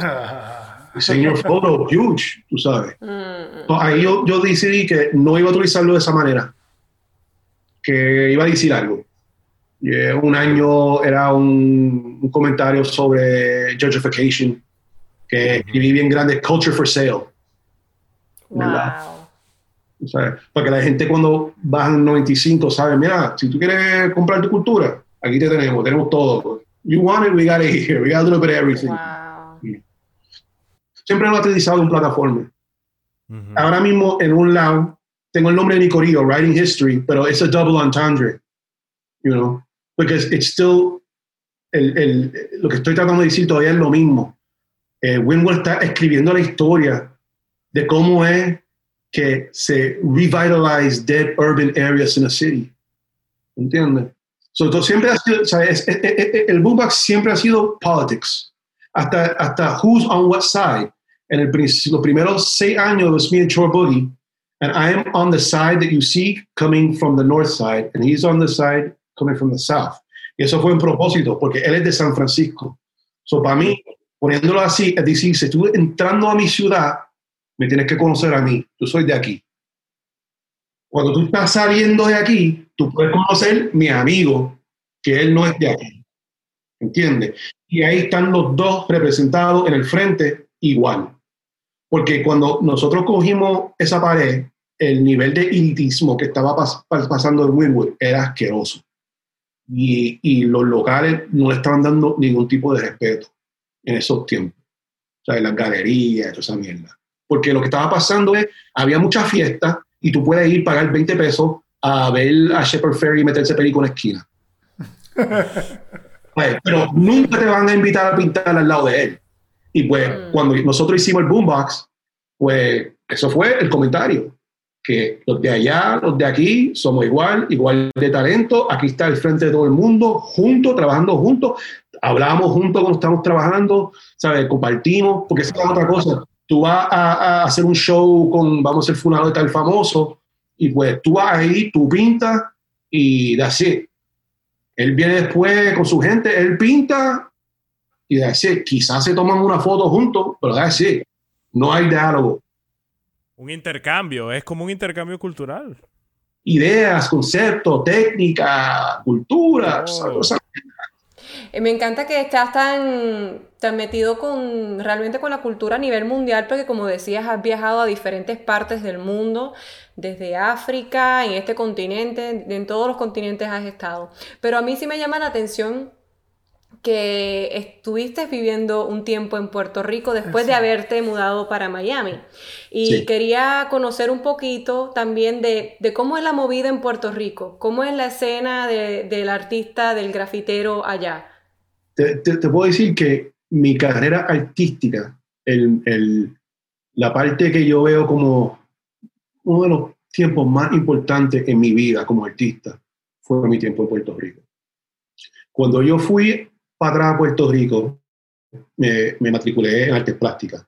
señor foto, huge, tú sabes. Mm, So, ahí yo, yo decidí que no iba a utilizarlo de esa manera, que iba a decir algo. Eh, un año era un, un comentario sobre gentrification, que escribí bien grande, culture for sale. Wow. Tú sabes, Para que la gente cuando bajan 95 sabe, mira, si tú quieres comprar tu cultura, aquí te tenemos, tenemos todo. You want it, we got it here, we got a little bit of everything. Wow. Siempre lo he utilizado en plataforma. Ujú. Ahora mismo en un lado tengo el nombre de mi corillo, Writing History, pero es a double entendre, you know, because it's still, el, el- lo que estoy tratando de decir todavía es lo mismo. Eh, Winwood está escribiendo la historia de cómo es que se revitalize dead urban areas in a city. ¿Entiendes? So, entonces siempre ha sido, es- es- es- el boombox siempre ha sido politics. Hasta, hasta who's on what side. En el, los primeros seis años was me and Chor Boogie, and I am on the side that you see coming from the north side, and he's on the side coming from the south. Y eso fue un propósito, porque él es de San Francisco. So, para mí, poniéndolo así, es decir, si tú entrando a mi ciudad, me tienes que conocer a mí. Yo soy de aquí. Cuando tú estás saliendo de aquí, tú puedes conocer mi amigo, que él no es de aquí. ¿Entiendes? Y ahí están los dos representados en el frente igual. Porque cuando nosotros cogimos esa pared, el nivel de elitismo que estaba pas- pas- pasando en Winwood era asqueroso. Y, los locales no estaban dando ningún tipo de respeto en esos tiempos. O sea, en las galerías, toda esa mierda. Porque lo que estaba pasando es, había muchas fiestas y tú puedes ir pagar 20 pesos a ver a Shepard Ferry meterse perico en la esquina. Pues, pero nunca te van a invitar a pintar al lado de él. Y pues Mm. cuando nosotros hicimos el boombox, pues eso fue el comentario. Que los de allá, los de aquí, somos igual, igual de talento. Aquí está el frente de todo el mundo, juntos, trabajando juntos. Hablamos juntos cuando estamos trabajando, ¿sabes? Compartimos, porque esa es otra cosa. Tú vas a, a hacer un show con, vamos a hacer funeral de tal famoso, y pues tú vas ahí, tú pintas y así. Él viene después con su gente, él pinta y así. Quizás se toman una foto juntos, pero así. No hay diálogo. Un intercambio, es como un intercambio cultural. Ideas, conceptos, técnica, cultura. Oh. o sea, Me encanta que estás tan, tan metido con realmente con la cultura a nivel mundial, porque como decías, has viajado a diferentes partes del mundo, desde África, en este continente, en todos los continentes has estado. Pero a mí sí me llama la atención que estuviste viviendo un tiempo en Puerto Rico después de haberte mudado para Miami. Y Sí. quería conocer un poquito también de, de cómo es la movida en Puerto Rico, cómo es la escena de- del artista, del grafitero allá. te, te- te puedo decir que mi carrera artística, el, el- la parte que yo veo como uno de los tiempos más importantes en mi vida como artista, fue mi tiempo en Puerto Rico. Cuando yo fui para atrás a Puerto Rico, me, me matriculé en artes plásticas.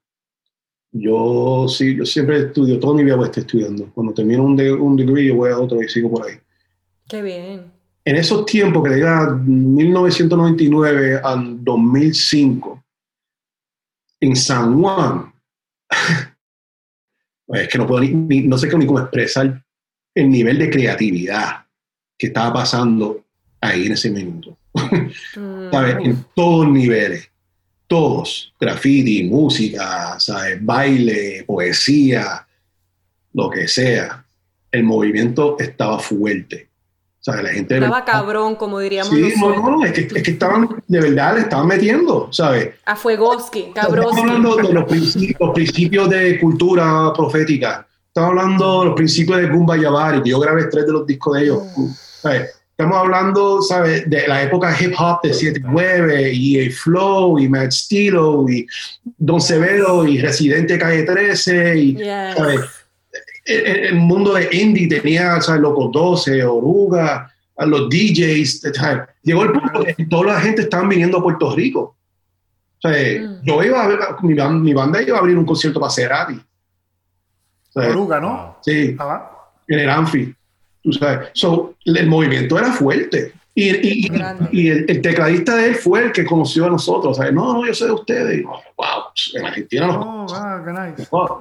Yo, sí, yo siempre estudio, toda mi vida voy a estar estudiando. Cuando termino un, de- un degree, yo voy a otro y sigo por ahí. Qué bien. En esos tiempos, que diga 1999 al 2005, en San Juan, es que no puedo ni, ni- no sé ni cómo expresar el nivel de creatividad que estaba pasando ahí en ese minuto. Mm. ¿sabes? En todos niveles, todos, graffiti, música, ¿sabes? baile, poesía, lo que sea, el movimiento estaba fuerte. ¿sabes? La gente Estaba cabrón, como diríamos Sí, no, no, es que, es que estaban, de verdad, le estaban metiendo, ¿sabes? A Fuegoski, Estamos Cabroski. hablando de los principios, los principios de cultura profética. Estamos hablando de los principios de Gumba Yavari, que yo grabé tres de los discos de ellos. ¿sabes? Estamos hablando, ¿sabes? De la época hip hop de 7-9 y el Flow y Matt Stilo y Don Severo y Residente Calle 13 y, Yes. ¿sabes? El, mundo de indie tenía, ¿sabes? Locos 12, Oruga, a los DJs. ¿sabes? Llegó el punto que toda la gente estaban viniendo a Puerto Rico. O sea, Mm. yo iba a ver, mi, ban- mi banda iba a abrir un concierto para Cerati. O sea, Oruga, ¿no? Sí, Ah, en el Anfi. So, el movimiento era fuerte. Y, y- el, el tecladista de él fue el que conoció a nosotros. ¿sabes? No, no, yo sé de ustedes. Y, wow, en Argentina nos qué nice. Oh.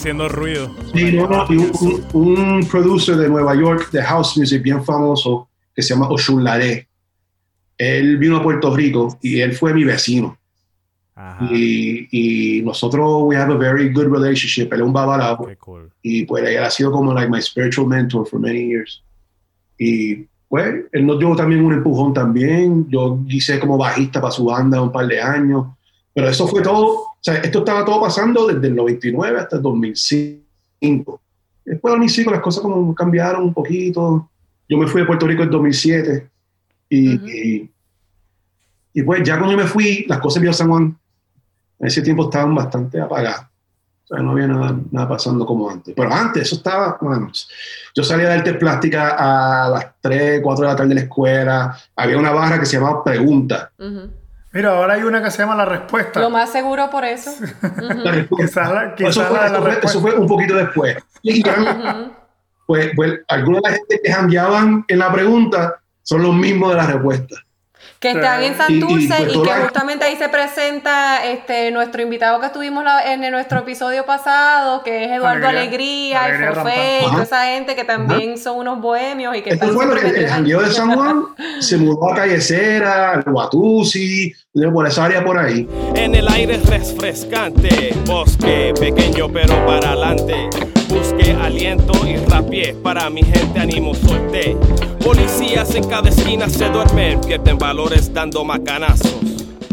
Haciendo ruido. Sí, no, no, y un, un- un producer de Nueva York de house music bien famoso que se llama Oshun Lade. Él vino a Puerto Rico y él fue mi vecino. Ajá. Y, y nosotros, we have a very good relationship. Él es un babalao. Cool. Y pues él ha sido como like my spiritual mentor for many years. Y pues él nos dio también un empujón también. Yo hice como bajista para su banda un par de años. Pero eso fue todo, o sea, esto estaba todo pasando desde el 99 hasta el 2005. Después del 2005 las cosas como cambiaron un poquito. Yo me fui de Puerto Rico en 2007 y, Ujú. y, y pues ya cuando yo me fui, las cosas en San Juan en ese tiempo estaban bastante apagadas. O sea, no había nada, nada pasando como antes. Pero antes, eso estaba, bueno, yo salía de arte plástica a las 3, 4 de la tarde de la escuela. Había una barra que se llamaba Pregunta. Ujú. Mira, ahora hay una que se llama La Respuesta. Lo más seguro por eso. La respuesta. Quizás la, Eso fue, la eso fue- respuesta. eso fue un poquito después. Y pues, pues algunos de la gente que jangueaban en la pregunta son los mismos de la respuesta. Que están en Y- y, Santurce y, pues, que la- justamente ahí se presenta este nuestro invitado que estuvimos la- en nuestro episodio pasado, que es Eduardo Alegría. Alegría, Alegría el y toda esa gente que también son unos bohemios y que Esto están fue que el jangueo de San Juan se mudó a Calle Cera, al Guatusi, por esa área por ahí. En el aire refrescante, bosque pequeño pero para adelante. Busqué aliento y rapié, para mi gente ánimo solté. Policías en cada esquina se duermen, pierden valores dando macanazos.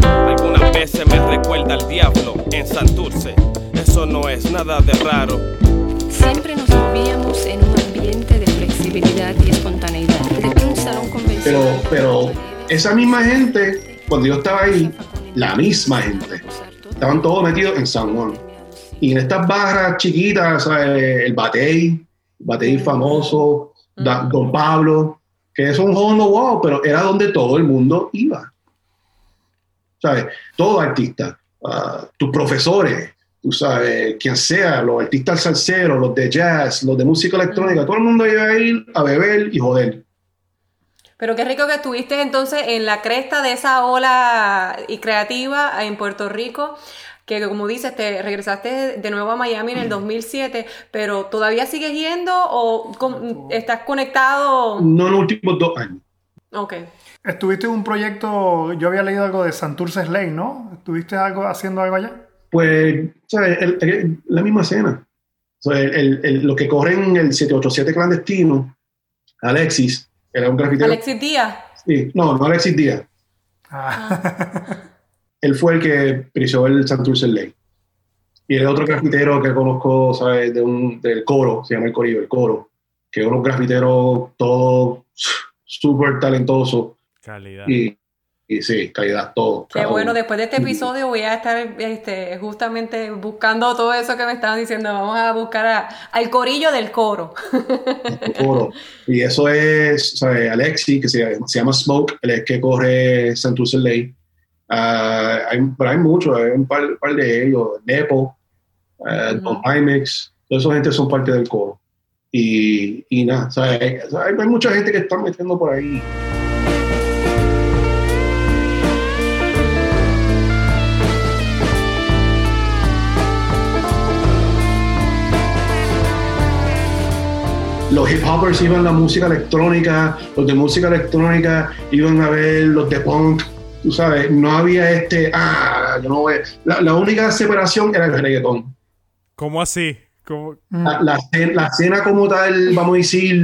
Algunas veces me recuerda al diablo en Santurce, eso no es nada de raro. Siempre nos movíamos en un ambiente de flexibilidad y espontaneidad. Desde un salón convencional. Pero, pero esa misma gente, cuando yo estaba ahí, la misma gente, estaban todos metidos en San Juan. Y en estas barras chiquitas, ¿sabes? el Batey, Batey famoso, Da- Don Pablo, que es un hondo wow, pero era donde todo el mundo iba. ¿Sabes? Todo artista, ah, tus profesores, tú sabes, quien sea, los artistas salseros, los de jazz, los de música electrónica, todo el mundo iba a ir a beber y joder. Pero qué rico que estuviste entonces en la cresta de esa ola y creativa en Puerto Rico, que como dices, te regresaste de nuevo a Miami en el 2007, pero ¿todavía sigues yendo o con- estás conectado? No en los últimos dos años. Ok. Estuviste en un proyecto, yo había leído algo de Santurce Slay, ¿no? ¿Estuviste algo, haciendo algo allá? Pues, ¿sabes? El- el- la misma escena. O sea, el- el- el- lo que corre en el 787 clandestino, Alexis, era un grafitero. Alexis Díaz. Sí, no, no Alexis Díaz. Ah. Él fue el que preció el Santurce Lake. Y el otro grafitero que conozco, ¿sabes? De un, del coro, se llama el corillo, el coro, que es unos grafiteros todo súper talentosos. Calidad. Y, y sí, calidad, todo. Qué cada bueno, uno. después de este episodio voy a estar este, justamente buscando todo eso que me estaban diciendo. Vamos a buscar a- al corillo del coro. el coro. Y eso es ¿sabes? Alexi, que se, se llama Smoke, el que corre Santurce Lake. Ah, hay, pero hay muchos, hay un par, par de ellos, Nepo, uh, Don Imex, toda esa gente son parte del coro. Y, y nada, hay- hay mucha gente que está metiendo por ahí. Los hip hoppers iban a la música electrónica, los de música electrónica iban a ver los de punk, tú sabes, no había este, ah, yo no voy. La, la única separación era el reggaetón. ¿Cómo así? ¿Cómo? La, la, la escena como tal, vamos a decir,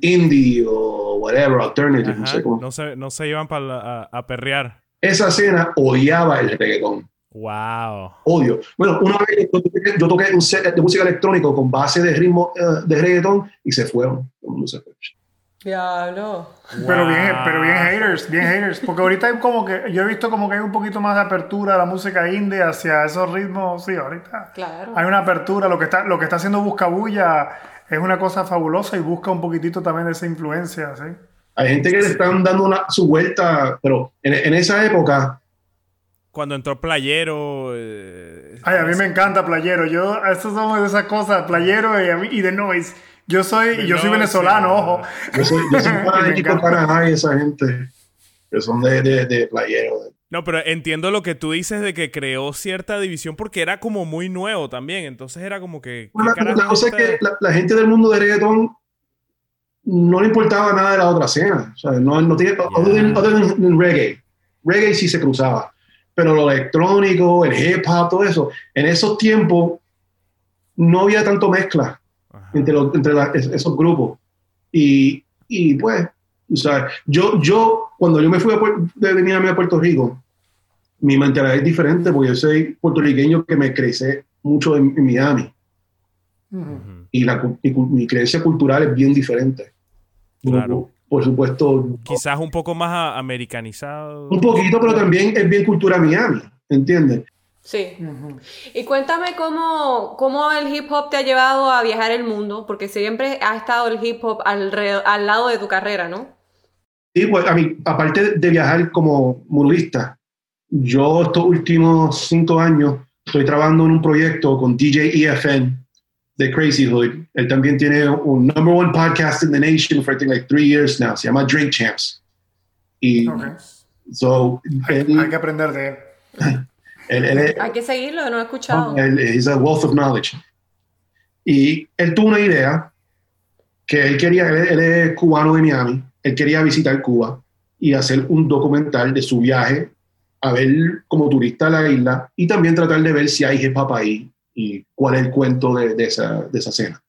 indie o whatever, alternative, no Ajá, sé cómo. no, se, no se iban para a, a perrear. Esa escena odiaba el reggaetón. Wow. Odio. Bueno, una vez yo toqué, yo toqué un set de música electrónica con base de ritmo eh, de reggaetón y se fueron. Todo el mundo se fue. Diablo. Pero bien, pero bien haters, bien haters. Porque ahorita hay como que, yo he visto como que hay un poquito más de apertura a la música indie hacia esos ritmos. Sí, ahorita Claro. hay una apertura. Lo que está, lo que está haciendo Buscabulla es una cosa fabulosa y busca un poquitito también de esa influencia, ¿sí? Hay gente que le están dando una, su vuelta, pero en, en esa época, Cuando entró Playero. eh, Ay, a mí me encanta Playero. Yo, esas son de esas cosas, Playero y, a mí- y The Noise. Yo soy, yo soy venezolano, sí. ojo. yo soy, yo soy fanático Canadá y esa gente que son de, de, de playero. No, pero entiendo lo que tú dices de que creó cierta división porque era como muy nuevo también. Entonces era como que. ¿qué Bueno, la, la cosa es que la, la gente del mundo de reggaetón no le importaba nada de la otra escena. O sea, no, no tiene, other than- other than reggae. Reggae sí se cruzaba. Pero lo electrónico, el hip hop, todo eso, en esos tiempos no había tanto mezcla. Entre, los- entre la- es- esos grupos. Y, y pues, o sea, yo, yo, cuando yo me fui a, de venir a mí a Puerto Rico, mi mentalidad es diferente porque yo soy puertorriqueño que me crecí mucho en, en Miami y la, mi, creencia cultural es bien diferente. Claro. Por supuesto, Quizás un poco más americanizado. un poquito, pero también es bien cultura Miami, ¿entiendes? Sí. Y cuéntame cómo, cómo el hip hop te ha llevado a viajar el mundo, porque siempre ha estado el hip hop alre- al lado de tu carrera, ¿no? Y pues, a mí, aparte de viajar como muralista, yo estos últimos cinco años estoy trabajando en un proyecto con DJ EFN de Crazy Hood. Él también tiene un number one podcast in the nation for I think like three years now. Se llama Drink Champs. Y Ok. so, Hay, él, hay que aprender de él. él- él Hay que seguirlo, no he escuchado. Él es a wealth of knowledge. Y él tuvo una idea que él quería, él, es cubano de Miami, él quería visitar Cuba y hacer un documental de su viaje a ver como turista a la isla y también tratar de ver si hay hip hop ahí y cuál es el cuento de, de esa, de esa cena.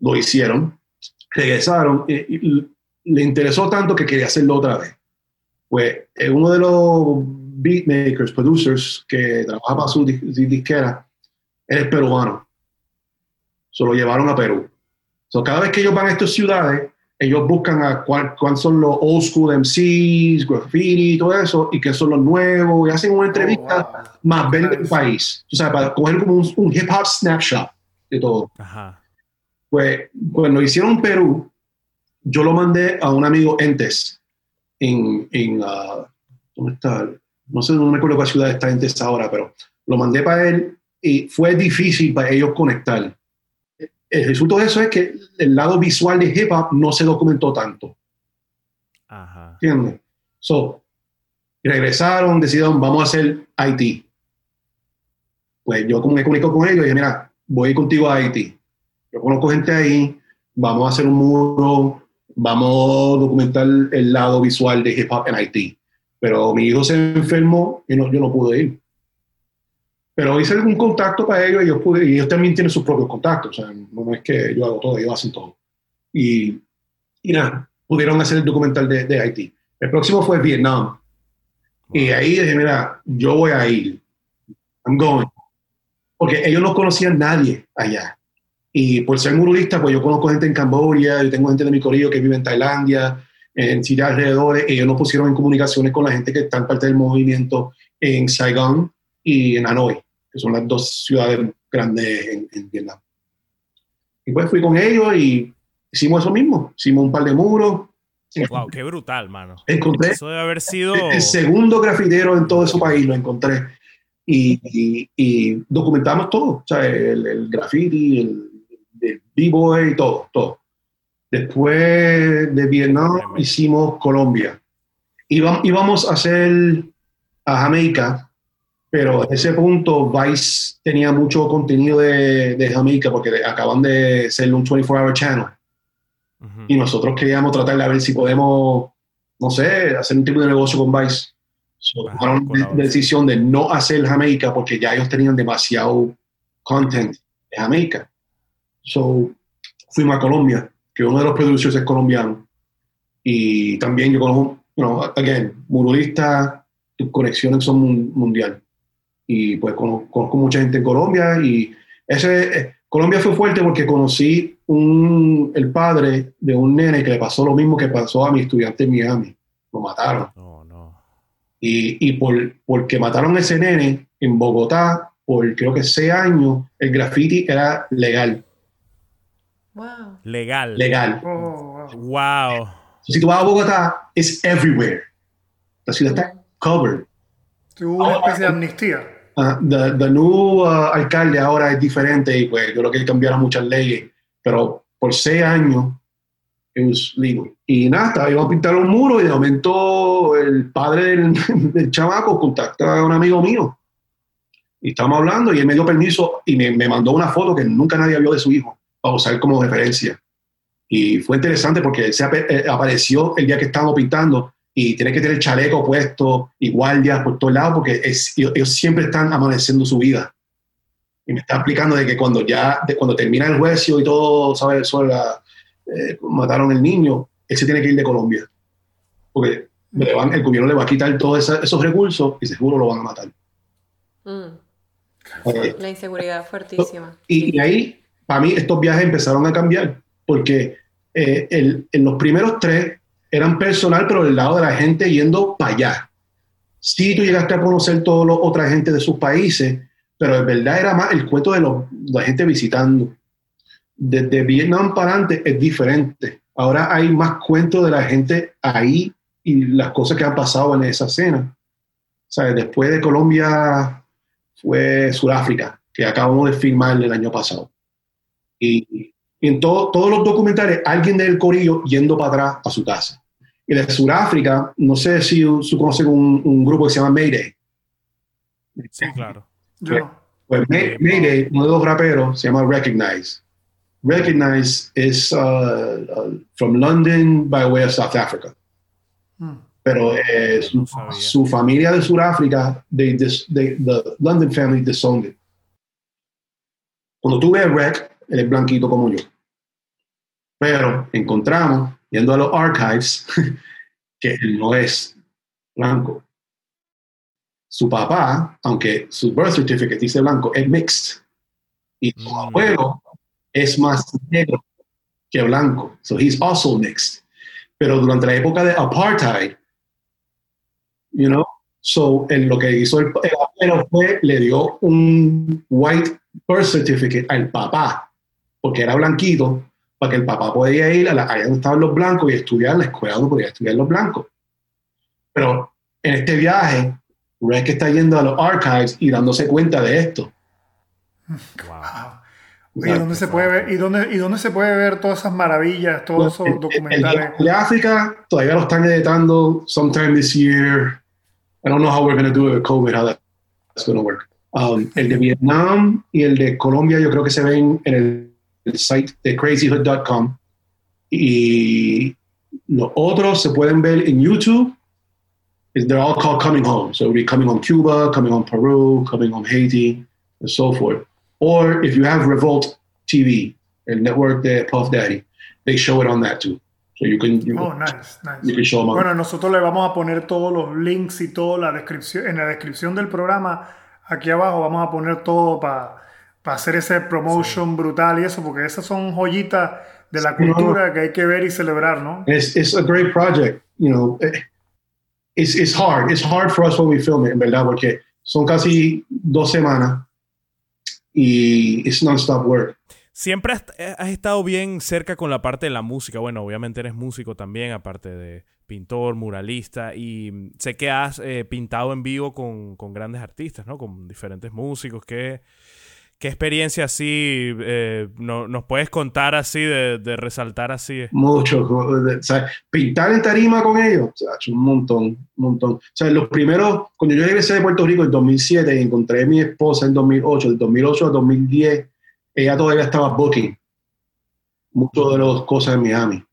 Lo hicieron, regresaron y, y le interesó tanto que quería hacerlo otra vez. Pues eh, uno de los beatmakers, producers que trabaja para su, dis- su disquera, él es peruano. Se lo llevaron a Perú. So, cada vez que ellos van a estas ciudades, ellos buscan a cuál- cuáles son los old school MCs, graffiti y todo eso, y qué son los nuevos, y hacen una entrevista Oh, wow. más ver del país. O sea, para coger como un, un hip hop snapshot de todo. Ajá. Pues cuando hicieron en Perú, yo lo mandé a un amigo Entes en, en ah, ¿dónde está? No sé, no me acuerdo cuál ciudad está Entes ahora, pero lo mandé para él y fue difícil para ellos conectar. El resultado de eso es que el lado visual de hip hop no se documentó tanto. Ajá. ¿Entiendes? So, regresaron, decidieron, vamos a hacer Haití. Pues yo me comunico con ellos y dije, mira, voy contigo a Haití. Yo conozco gente ahí, vamos a hacer un muro, vamos a documentar el lado visual de hip hop en Haití. Pero mi hijo se enfermó y no, yo no pude ir. Pero hice algún contacto para ellos y, yo pude, y ellos también tienen sus propios contactos. O sea, no es que yo hago todo, ellos hacen todo. Y, y nada, pudieron hacer el documental de, de Haití. El próximo fue Vietnam. Y ahí dije, mira, yo voy a ir. I'm going. Porque ellos no conocían nadie allá. Y por ser muralista, pues yo conozco gente en Camboya, yo tengo gente de mi corillo que vive en Tailandia, en Siria alrededor. Ellos nos pusieron en comunicaciones con la gente que está en parte del movimiento en Saigon y en Hanoi, que son las dos ciudades grandes en, en Vietnam. Y pues fui con ellos y hicimos eso mismo. Hicimos un par de muros. Wow, qué brutal, mano. Encontré Eso debe haber sido. el segundo grafitero en todo ese país, lo encontré. Y, y- y documentamos todo, o sea, el, el graffiti, el, el b-boy, todo, todo. Después de Vietnam hicimos Colombia. Íbam- íbamos a hacer a Jamaica, pero en ese punto Vice tenía mucho contenido de, de Jamaica porque acaban de ser un 24-hour channel Ujú. y nosotros queríamos tratar de ver si podemos, no sé, hacer un tipo de negocio con Vice. So, Ajá, tomaron de decisión de no hacer Jamaica porque ya ellos tenían demasiado content de Jamaica. So, fuimos a Colombia, que uno de los producers es colombiano. Y también yo conozco, you know, again, muralista, tus conexiones son mun- mundial. Y pues conozco, conozco mucha gente en Colombia y ese, eh, Colombia fue fuerte porque conocí un, el padre de un nene que le pasó lo mismo que pasó a mi estudiante en Miami. Lo mataron. No, no. Y, y por, porque mataron a ese nene en Bogotá, por creo que seis años, el graffiti era legal. Wow. Legal. Legal. Oh, wow. Wow. Si tú vas a Bogotá, es everywhere. La ciudad está covered. Hubo una especie de amnistía. Ah, the, the new uh, alcalde ahora es diferente y pues yo creo que cambiaron muchas leyes, pero por seis años it was legal. Y nada, iban a pintar un muro y de momento el padre del, del chamaco contacta a un amigo mío. Y estamos hablando y él me dio permiso y me, me mandó una foto que nunca nadie vio de su hijo para usar como referencia. Y fue interesante porque él se eh, apareció el día que estábamos pintando y tiene que tener chaleco puesto y guardias por todos lados porque es- ellos, ellos siempre están amaneciendo su vida. Y me está explicando de que cuando ya, de cuando termina el juicio y todo, ¿sabes? Sobre la, eh, mataron el niño, él se tiene que ir de Colombia. Porque le van- el gobierno le va a quitar todos esos recursos y seguro lo van a matar. Mm. Eh, La inseguridad fuertísima. y, y ahí, para mí, estos viajes empezaron a cambiar, porque eh, el- en los primeros tres eran personal, pero del lado de la gente yendo para allá. Sí, tú llegaste a conocer toda la otra gente de sus países, pero en verdad era más el cuento de los- la gente visitando. Desde Vietnam para adelante es diferente. Ahora hay más cuentos de la gente ahí y las cosas que han pasado en esa escena. Sea, después de Colombia fue Sudáfrica, que acabamos de filmar el año pasado. Y, y en todo- todos los documentales, alguien del corillo yendo para atrás a su casa. Y de Sudáfrica, no sé si tú conoces un, un grupo que se llama Mayday. Sí, claro. No. Pues May- Mayday, uno de los raperos, se llama Recognize. Recognize is uh, uh, from London by way of South Africa. Mm. Pero eh, su, No su familia de Sudáfrica, they, the London family disowned it. Cuando tú ves a Rec, él es blanquito como yo. Pero encontramos, yendo a los archives, que él no es blanco. Su papá, aunque su birth certificate dice blanco, es mixed. Y su Mm. abuelo es más negro que blanco. So he's also mixed. Pero durante la época de apartheid, you know, so en lo que hizo el, el abuelo fue, le dio un white birth certificate al papá, porque era blanquito, para que el papá podía ir a la allá donde estaban los blancos y estudiar la escuela donde podía estudiar los blancos. Pero en este viaje, Rek está yendo a los archives y dándose cuenta de esto. Wow. ¿Y dónde se puede ver, y dónde, y dónde se puede ver todas esas maravillas, todos esos El- el- documentales? El de África todavía lo están editando sometime this year. I don't know how we're going to do it with COVID, how that's going to work. Um, el de Vietnam y el de Colombia yo creo que se ven en el, el site de crazyhood.com y los otros se pueden ver en YouTube. They're all called Coming Home. So it'll be Coming Home Cuba, Coming Home Peru, Coming Home Haiti, and so forth. Or if you have Revolt TV, el network de Puff Daddy, they show it on that too. So you can, you, Oh, nice, nice. you can show them Bueno, nosotros le vamos a poner todos los links y toda la descripción, en la descripción del programa, aquí abajo vamos a poner todo para hacer ese promotion brutal y eso, porque esas son joyitas de la Sí, no, cultura que hay que ver y celebrar, ¿no? It's, it's a great project, you know. eh, It's, it's hard. It's hard for us when we film it, en verdad, porque son casi dos semanas y it's non-stop work. Siempre has, eh, has estado bien cerca con la parte de la música. Bueno, obviamente eres músico también, aparte de pintor, muralista. Y sé que has eh, pintado en vivo con, con grandes artistas, ¿no? Con diferentes músicos. ¿Qué, qué experiencia así eh, no- nos puedes contar así, de, resaltar así? Mucho. Pintar en tarima con ellos, un montón, un montón. O sea, los primeros, cuando yo regresé de Puerto Rico en 2007 y encontré a mi esposa en 2008, del 2008 a 2010, ella todavía estaba booking muchas de las cosas en Miami.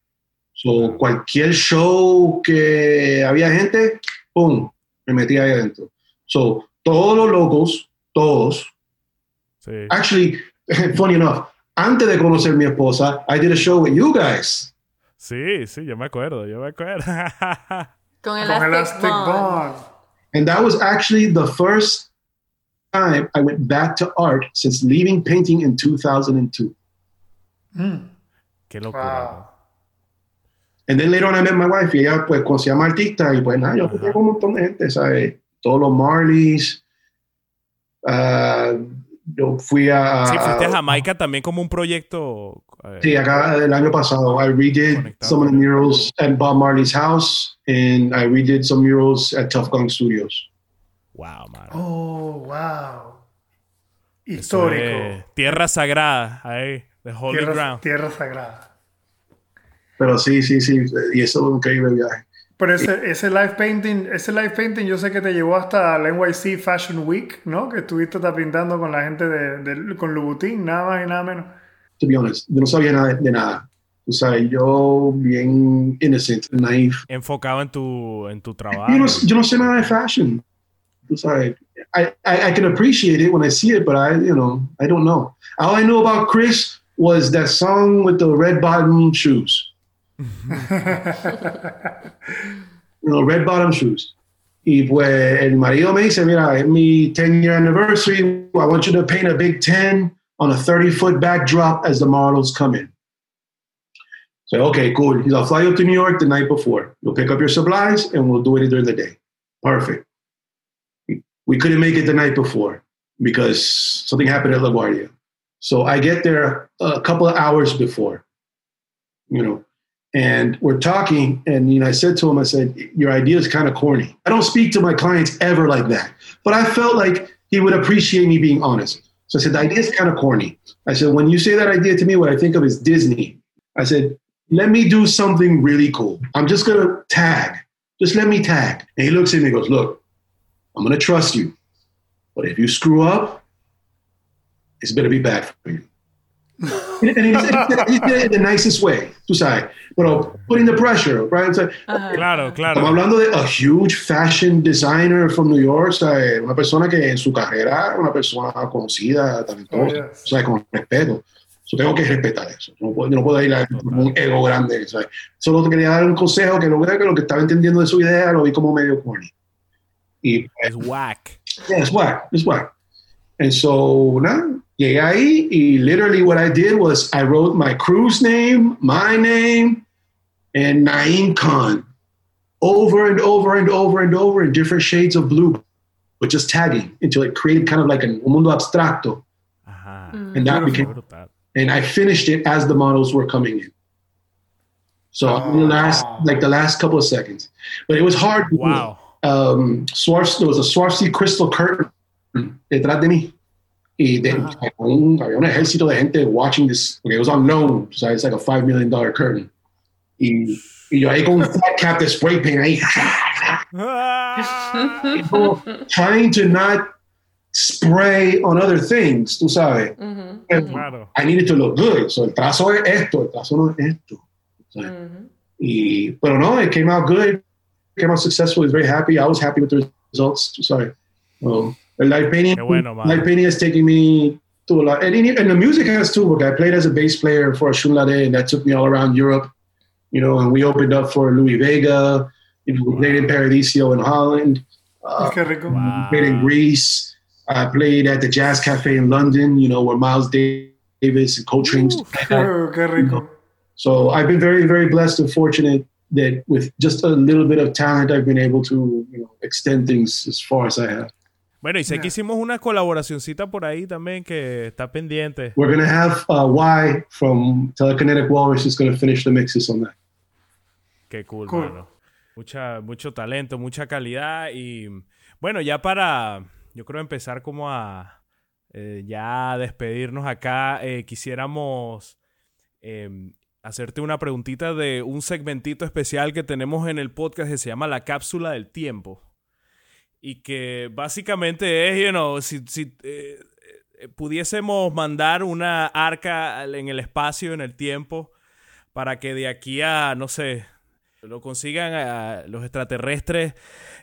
So, cualquier show que había gente, ¡pum! Me metía ahí adentro. So, todos los locos, todos, Sí. actually, funny enough, antes de conocer a mi esposa, I did a show with you guys. Sí, sí, yo me acuerdo, yo me acuerdo. Con Con Elastic, Elastic Bond. Bond. And that was actually the first time I went back to art since leaving painting in 2002. Mm. Qué locura. Wow. And then later on I met my wife y ella pues conocía más artistas y pues nada, yo fui con un montón de gente, ¿sabes? Todos los Marleys. ah, yo fui a... Sí, fuiste a Jamaica también como un proyecto. eh, Sí, acá el año pasado I redid Conectado some of the murals at Bob Marley's house and I redid some murals at Tough Gong Studios. Wow, mano. Oh, wow. Histórico. es tierra sagrada, ahí, the holy Tierra, ground. tierra sagrada. Pero sí, sí, sí, y eso fue un increíble viaje. Pero ese, ese live painting, ese live painting yo sé que te llevó hasta la NYC Fashion Week, ¿no? Que estuviste hasta pintando con la gente de, de- con Louboutin, nada más y nada menos. to be honest. Yo no sabía nada de nada. O sea, yo bien innocent, naive. Enfocado en tu, en tu trabajo. Yo no, yo no sé nada de fashion. O sea, I, I, I can appreciate it when I see it, but I, you know, I don't know. All I knew about Chris was that song with the red bottom shoes. know, red bottom shoes. Y pues el marido me dice, mira, es mi 10 year anniversary. I want you to paint a big 10 on a 30 foot backdrop as the models come in. So, okay, cool. He's, I'll fly up to New York the night before. You'll pick up your supplies and we'll do it during the day. Perfect. We couldn't make it the night before because something happened at LaGuardia. So I get there a couple of hours before, you know, and mm-hmm. we're talking. And, you know, I said to him, I said, Your idea is kind of corny. I don't speak to my clients ever like that. But I felt like he would appreciate me being honest. So I said, The idea is kind of corny. I said, When you say that idea to me, what I think of is Disney. I said, Let me do something really cool. I'm just going to tag. Just let me tag. And he looks at me and goes, Look, I'm going to trust you. But if you screw up, it's going to be bad for you. And and he said he said it the nicest way, tú sabes. Pero putting the pressure, right? It's like, Claro, Estamos claro. hablando de a huge fashion designer from New York, ¿sabes? una persona que en su carrera, una persona conocida, talentosa, Oh, yes. ¿sabes? con respeto. Yo tengo que respetar eso. No puedo, no puedo ir a un ego grande. ¿sabes? Solo quería dar un consejo que lo vea que lo que estaba entendiendo de su idea lo vi como medio corny. Y Es whack. yeah, it's whack. It's whack. And so, nada, llegué ahí y literally what I did was I wrote my crew's name, my name, and Naeem Khan over and over and over and over in different shades of blue, but just tagging until it created kind of like an, mundo abstracto. Ajá. And that became, Brutal. and I finished it as the models were coming in. So in the last, like the last couple of seconds, but it was hard. Wow. um, Swarovski, there was a Swarovski crystal curtain detrás de mí. Y de, un, había un ejército de gente watching this, porque it was on loan, so it's like a $5 million curtain. Y, y yo ahí con un flat cap de spray paint ahí, como trying to not spray on other things, tú sabes. Claro. I needed to look good, so el trazo es esto, el trazo no es esto. ¿sabes? Y, pero no, it came out good. Came out successful. I was very happy. I was happy with the results. Sorry. Um, the live painting, Qué bueno, man. live painting has taken me to a lot. And, and the music has too, because I played as a bass player for Shunlade, and that took me all around Europe. You know, and we opened up for Louis Vega. You know, we played in Paradiso in Holland. Uh, Qué rico. we played in Greece. I played at the Jazz Cafe in London. You know, where Miles Davis and Coltrane. stuff like that. Oh, qué. So I've been very, very blessed and fortunate that with just a little bit of talent, I've been able to, you know, extend things as far as I have. Bueno, y sé que hicimos una colaboracioncita por ahí también que está pendiente. We're gonna have uh, Y from Telekinetic Walrus is gonna finish the mixes on that. Qué cool, Cool. mano. Mucha, mucho talento, mucha calidad y bueno, ya para, yo creo empezar como a eh, ya despedirnos acá, eh, quisiéramos eh, hacerte una preguntita de un segmentito especial que tenemos en el podcast que se llama La Cápsula del Tiempo y que básicamente es, you know, si, si, eh, eh, pudiésemos mandar una arca en el espacio, en el tiempo, para que de aquí a, no sé, lo consigan a los extraterrestres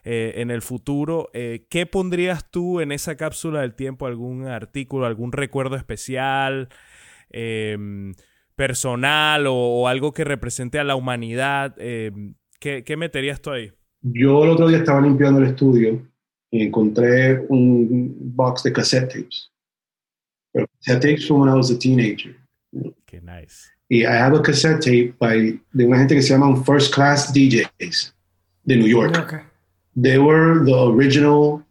eh, en el futuro, ¿qué pondrías tú en esa cápsula del tiempo? ¿Algún artículo, algún recuerdo especial, em, personal o, o algo que represente a la humanidad? Em, ¿qué, ¿Qué meterías tú ahí? Yo el otro día estaba limpiando el estudio y encontré un box de cassette tapes. Pero cassette tapes from when I was a teenager. Qué nice. Y I have a cassette tape by, de una gente que se llaman First Class DJs de New York. Ok. They were the original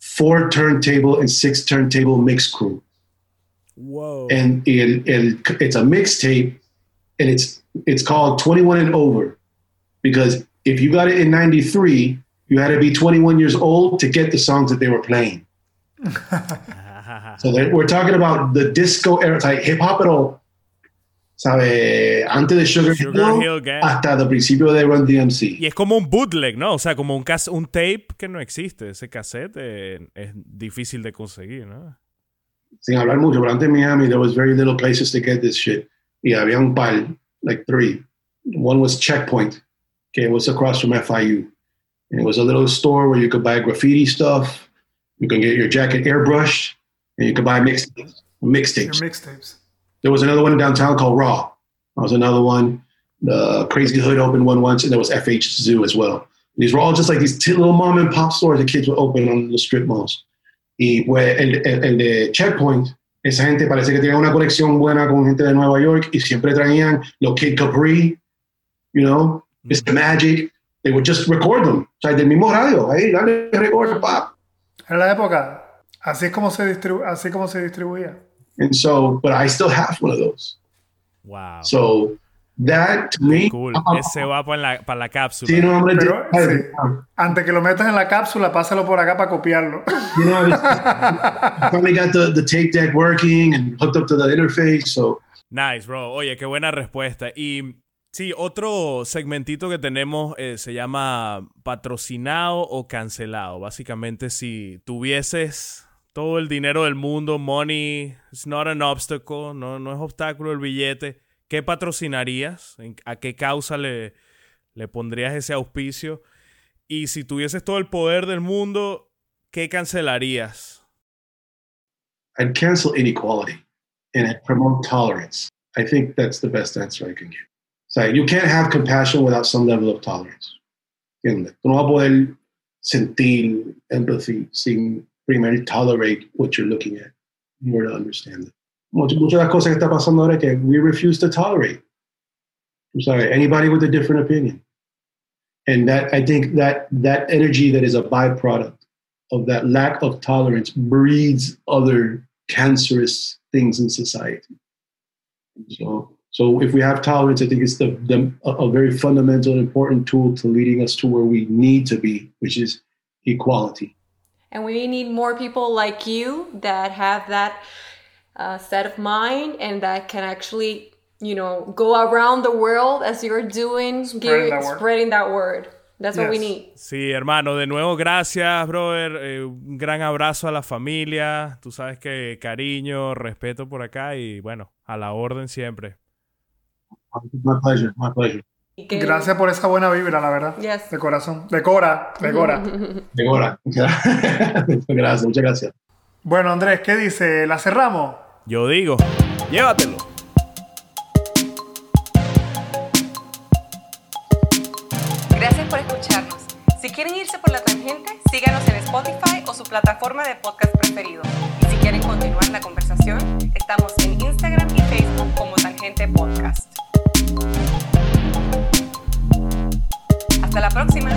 four turntable and six turntable mix crew. Whoa. and el, el, it's a mixtape and it's it's called 21 and over because if you got it in 93 you had to be 21 years old to get the songs that they were playing so they- we're talking about the disco era like hip hop pero sabe antes de Sugar, Sugar Hill, Hill Gang. hasta el principio de Run DMC Y es como un bootleg, ¿no? O sea, como un, cas- un tape que no existe. Ese cassette eh, es difícil de conseguir, ¿no? sin hablar mucho, pero antes en Miami, there was very little places to get this shit. Y había un par, like three. One was Checkpoint, que was across from FIU. And it was a little store where you could buy graffiti stuff, you can get your jacket airbrushed, and you could buy mixtapes. Mixtapes. mixtapes. There was another one downtown called Raw. That was another one. The Crazy Hood opened one once, and there was FH Zoo as well. These were all just like these little mom and pop stores that kids would open on the strip malls. Y pues el, el, el de Checkpoint, esa gente parece que tenía una conexión buena con gente de Nueva York y siempre traían los Kid Capri, you know, Mr. Magic. They would just record them. O sea, del mismo radio. Ahí, dale record, pop. En la época, así es como se, distribu así como se distribuía. And so, but I still have one of those. Wow. So that to me, cool. I'm- Ese va para la, para la cápsula. Sí, no, hombre, Pero, sí. Antes que lo metas en la cápsula, pásalo por acá para copiarlo. you know, I finally got the, the tape deck working and hooked up to the interface. So Nice, bro. Oye, qué buena respuesta. Y sí, otro segmentito que tenemos eh, se llama patrocinado o cancelado. Básicamente, si tuvieses todo el dinero del mundo, money, it's not an obstacle, no, no es obstáculo el billete, ¿qué patrocinarías? ¿En- ¿A qué causa le, le pondrías ese auspicio? Y si tuvieses todo el poder del mundo, ¿qué cancelarías? I'd cancel inequality and I'd promote tolerance. I think that's the best answer I can give. So you can't have compassion without some level of tolerance. ¿Entiendes? Tú no vas a poder sentir empathy sin primero tolerate what you're looking at in order to understand it. Muchas de las cosas que está pasando ahora es que we refuse to tolerate. I'm sorry, anybody with a different opinion. And that I think that that energy that is a byproduct of that lack of tolerance breeds other cancerous things in society. So, so if we have tolerance, I think it's the, the a, a very fundamental and important tool to leading us to where we need to be, which is equality. And we need more people like you that have that uh, set of mind and that can actually, you know, go around the world as you're doing, Spreading give- that word. spreading that word. That's what we need. Sí, hermano, de nuevo, gracias, brother. Eh, un gran abrazo a la familia. Tú sabes que cariño, respeto por acá y bueno, a la orden siempre. My pleasure. My pleasure. Gracias por esa buena vibra, la verdad. Yes. De corazón. De Cora, de Cora. De ahora. gracias. Muchas gracias. Bueno, Andrés, ¿qué dice? ¿La cerramos? Yo digo, llévatelo. Gracias por escucharnos. Si quieren irse por la tangente, síganos en Spotify o su plataforma de podcast preferido. Y si quieren continuar la conversación, estamos en Instagram y Facebook como Tangente Podcast. Hasta la próxima.